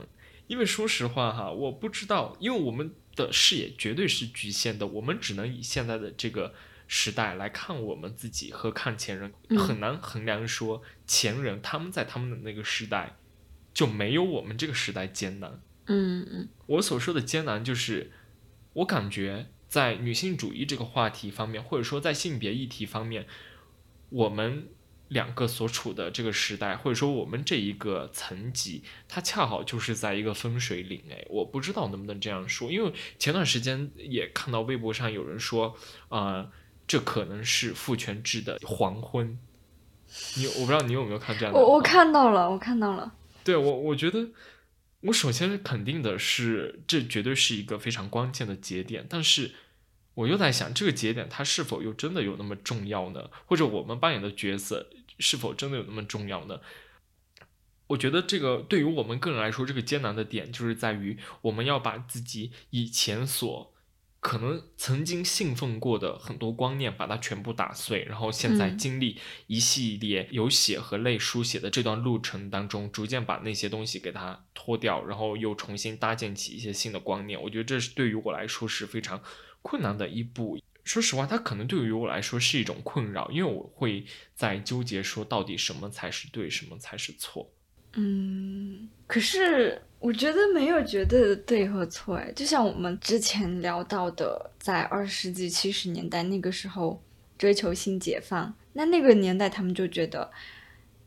因为说实话哈，我不知道，因为我们的视野绝对是局限的，我们只能以现在的这个时代来看我们自己和看前人，很难衡量说前人他们在他们的那个时代就没有我们这个时代艰难。嗯嗯，我所说的艰难，就是我感觉在女性主义这个话题方面，或者说在性别议题方面，我们两个所处的这个时代，或者说我们这一个层级，它恰好就是在一个分水岭。哎，我不知道能不能这样说，因为前段时间也看到微博上有人说，啊，这可能是父权制的黄昏。你我不知道你有没有看这样的？我我看到了，我看到了。对我，我觉得。我首先肯定的是，这绝对是一个非常关键的节点。但是，我又在想，这个节点它是否又真的有那么重要呢？或者我们扮演的角色是否真的有那么重要呢？我觉得这个对于我们个人来说，这个艰难的点就是在于，我们要把自己以前所。可能曾经信奉过的很多观念，把它全部打碎，然后现在经历一系列有血和泪书写的这段路程当中，逐渐把那些东西给它脱掉，然后又重新搭建起一些新的观念。我觉得这是对于我来说是非常困难的一步。说实话，它可能对于我来说是一种困扰，因为我会在纠结说到底什么才是对，什么才是错。嗯，可是。我觉得没有绝对的对和错，哎，就像我们之前聊到的，在二十世纪七十年代那个时候追求性解放，那那个年代他们就觉得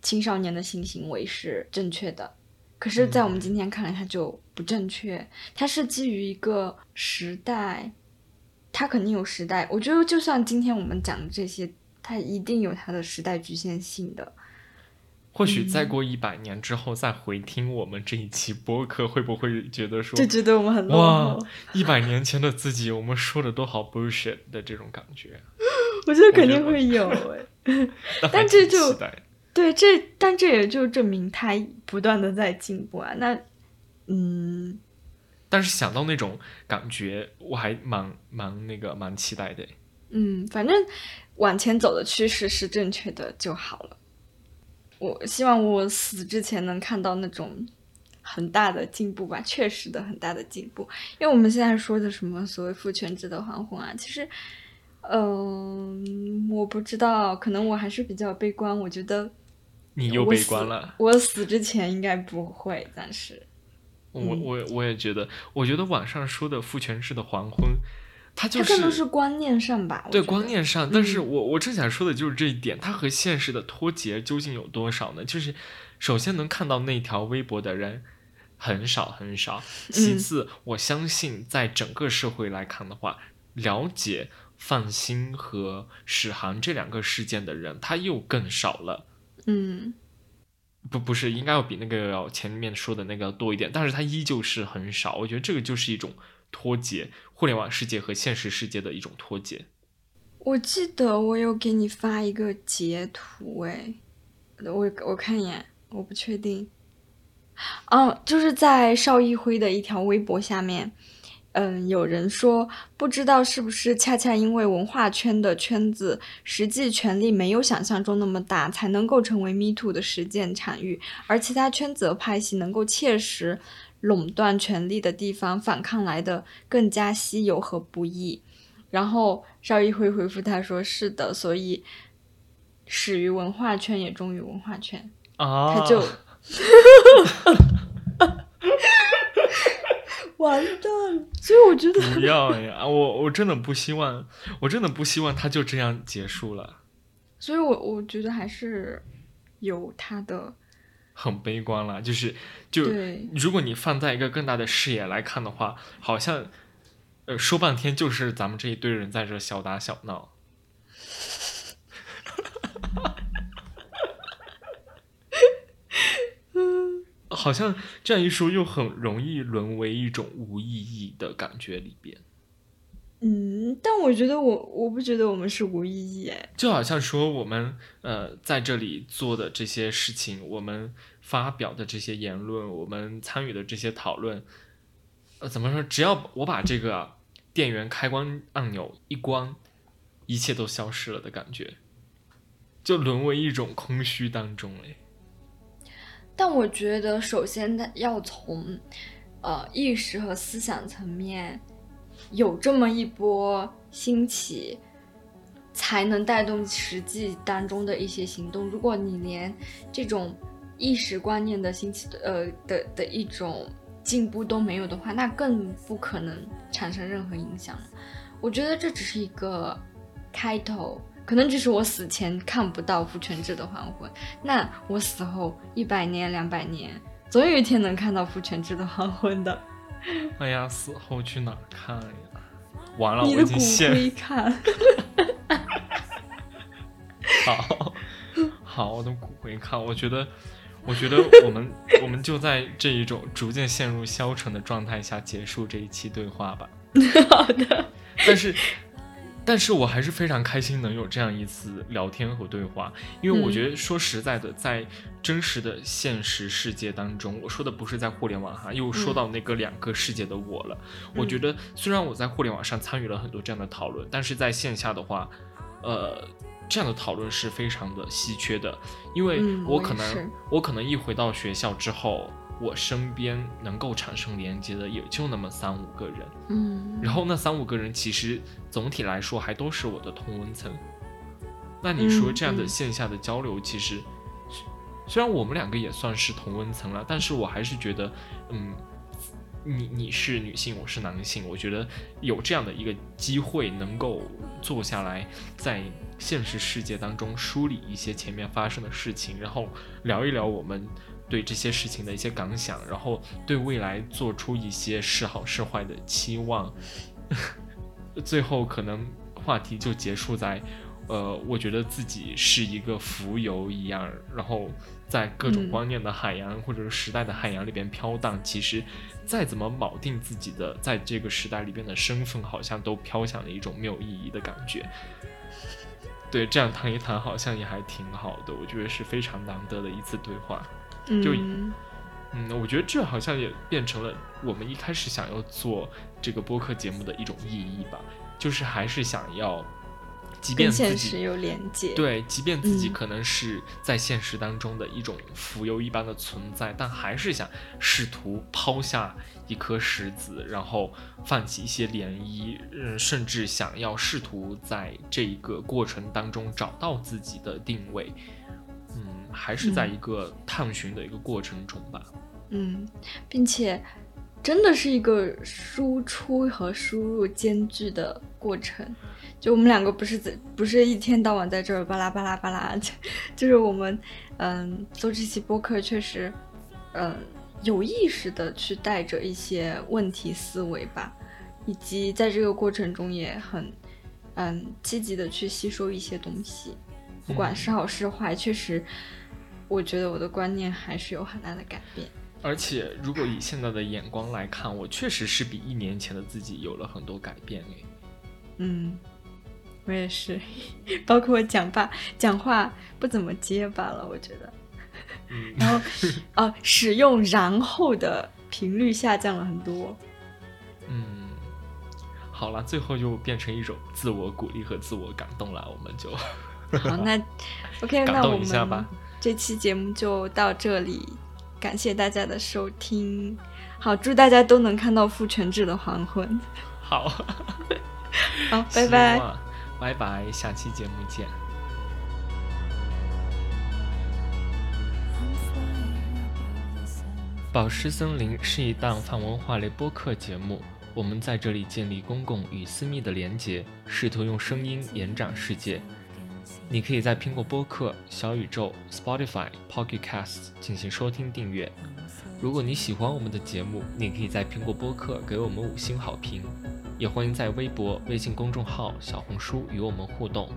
青少年的性行为是正确的，可是，在我们今天看来，它就不正确，它是基于一个时代，它肯定有时代。我觉得，就算今天我们讲的这些，它一定有它的时代局限性的。或许再过一百年之后再回听我们这一期播客，会不会觉得说就觉得我们很哇，一百年前的自己，我们说的都好 bullshit 的这种感觉？我觉得肯定会有哎，但这就对这，但这也就证明他不断的在进步啊。那嗯，但是想到那种感觉，我还蛮蛮那个蛮期待的。嗯，反正往前走的趋势是正确的就好了。我希望我死之前能看到那种很大的进步吧，确实的很大的进步。因为我们现在说的什么所谓父权制的黄昏啊，其实，嗯，我不知道，可能我还是比较悲观。我觉得你又悲观了。我死之前应该不会，暂时。我我我也觉得，我觉得网上说的父权制的黄昏。它就是更多是观念上吧，对观念上。但是我我正想说的就是这一点，它和现实的脱节究竟有多少呢？就是首先能看到那条微博的人很少很少，其次我相信在整个社会来看的话，了解范鑫和史航这两个事件的人他又更少了。嗯，不不是应该要比那个要前面说的那个多一点，但是他依旧是很少。我觉得这个就是一种。脱节，互联网世界和现实世界的一种脱节。我记得我有给你发一个截图，哎，我我看一眼，我不确定。嗯，就是在邵艺辉的一条微博下面，嗯，有人说不知道是不是恰恰因为文化圈的圈子实际权力没有想象中那么大，才能够成为 Me Too 的实践场域，而其他圈子的派系能够切实垄断权力的地方，反抗来的更加稀有和不易。然后邵一辉回复他说：“是的，所以始于文化圈，也终于文化圈。”啊，他就 完蛋。所以我觉得不要呀，我我真的不希望，我真的不希望他就这样结束了。所以我我觉得还是有他的很悲观了，就是就如果你放在一个更大的视野来看的话，好像。呃，说半天就是咱们这一堆人在这小打小闹，好像这样一说又很容易沦为一种无意义的感觉里边。嗯，但我觉得我我不觉得我们是无意义哎，就好像说我们呃在这里做的这些事情，我们发表的这些言论，我们参与的这些讨论。呃，怎么说？只要我把这个电源开关按钮一关，一切都消失了的感觉，就沦为一种空虚当中嘞。但我觉得，首先它要从呃意识和思想层面有这么一波兴起，才能带动实际当中的一些行动。如果你连这种意识观念的兴起的呃的的一种。进步都没有的话，那更不可能产生任何影响了。我觉得这只是一个开头，可能只是我死前看不到父权制的黄昏。那我死后一百年、两百年，总有一天能看到父权制的黄昏的。哎呀，死后去哪看呀？完了，我的骨灰看。好好，我的骨灰看，我觉得。我觉得我们 我们就在这一种逐渐陷入消沉的状态下结束这一期对话吧。好的。但是，但是我还是非常开心能有这样一次聊天和对话，因为我觉得说实在的，在真实的现实世界当中，我说的不是在互联网哈，又说到那个两个世界的我了。我觉得虽然我在互联网上参与了很多这样的讨论，但是在线下的话，呃。这样的讨论是非常的稀缺的，因为我可能我可能一回到学校之后，我身边能够产生连接的也就那么三五个人，嗯，然后那三五个人其实总体来说还都是我的同温层。那你说这样的线下的交流，其实虽然我们两个也算是同温层了，但是我还是觉得，嗯。你你是女性，我是男性，我觉得有这样的一个机会，能够坐下来，在现实世界当中梳理一些前面发生的事情，然后聊一聊我们对这些事情的一些感想，然后对未来做出一些是好是坏的期望，最后可能话题就结束在，呃，我觉得自己是一个浮游一样，然后在各种观念的海洋或者是时代的海洋里边飘荡，其实。再怎么铆定自己的在这个时代里边的身份，好像都飘向了一种没有意义的感觉。对，这样谈一谈好像也还挺好的，我觉得是非常难得的一次对话。就，嗯，我觉得这好像也变成了我们一开始想要做这个播客节目的一种意义吧，就是还是想要。即便自己有连接，对，即便自己可能是在现实当中的一种浮游一般的存在，但还是想试图抛下一颗石子，然后泛起一些涟漪，嗯，甚至想要试图在这一个过程当中找到自己的定位，嗯，还是在一个探寻的一个过程中吧，嗯，并且真的是一个输出和输入兼具的过程。就我们两个不是在不是一天到晚在这儿巴拉巴拉巴拉，就就是我们嗯做这期播客确实嗯有意识的去带着一些问题思维吧，以及在这个过程中也很嗯积极的去吸收一些东西，不管是好是坏，确实我觉得我的观念还是有很大的改变。而且如果以现在的眼光来看，我确实是比一年前的自己有了很多改变诶。嗯。我也是，包括讲话讲话不怎么结巴了，我觉得。然后，哦，使用然后的频率下降了很多。嗯，好了，最后就变成一种自我鼓励和自我感动了，我们就。好，那 OK，那我们这期节目就到这里，感谢大家的收听。好，祝大家都能看到父权制的黄昏。好，好，拜拜，拜拜，下期节目见。宝石森林是一档泛文化类播客节目，我们在这里建立公共与私密的连结，试图用声音延展世界。你可以在苹果播客、小宇宙、Spotify、Pocket Casts 进行收听订阅。如果你喜欢我们的节目，你可以在苹果播客给我们五星好评，也欢迎在微博、微信公众号、小红书与我们互动。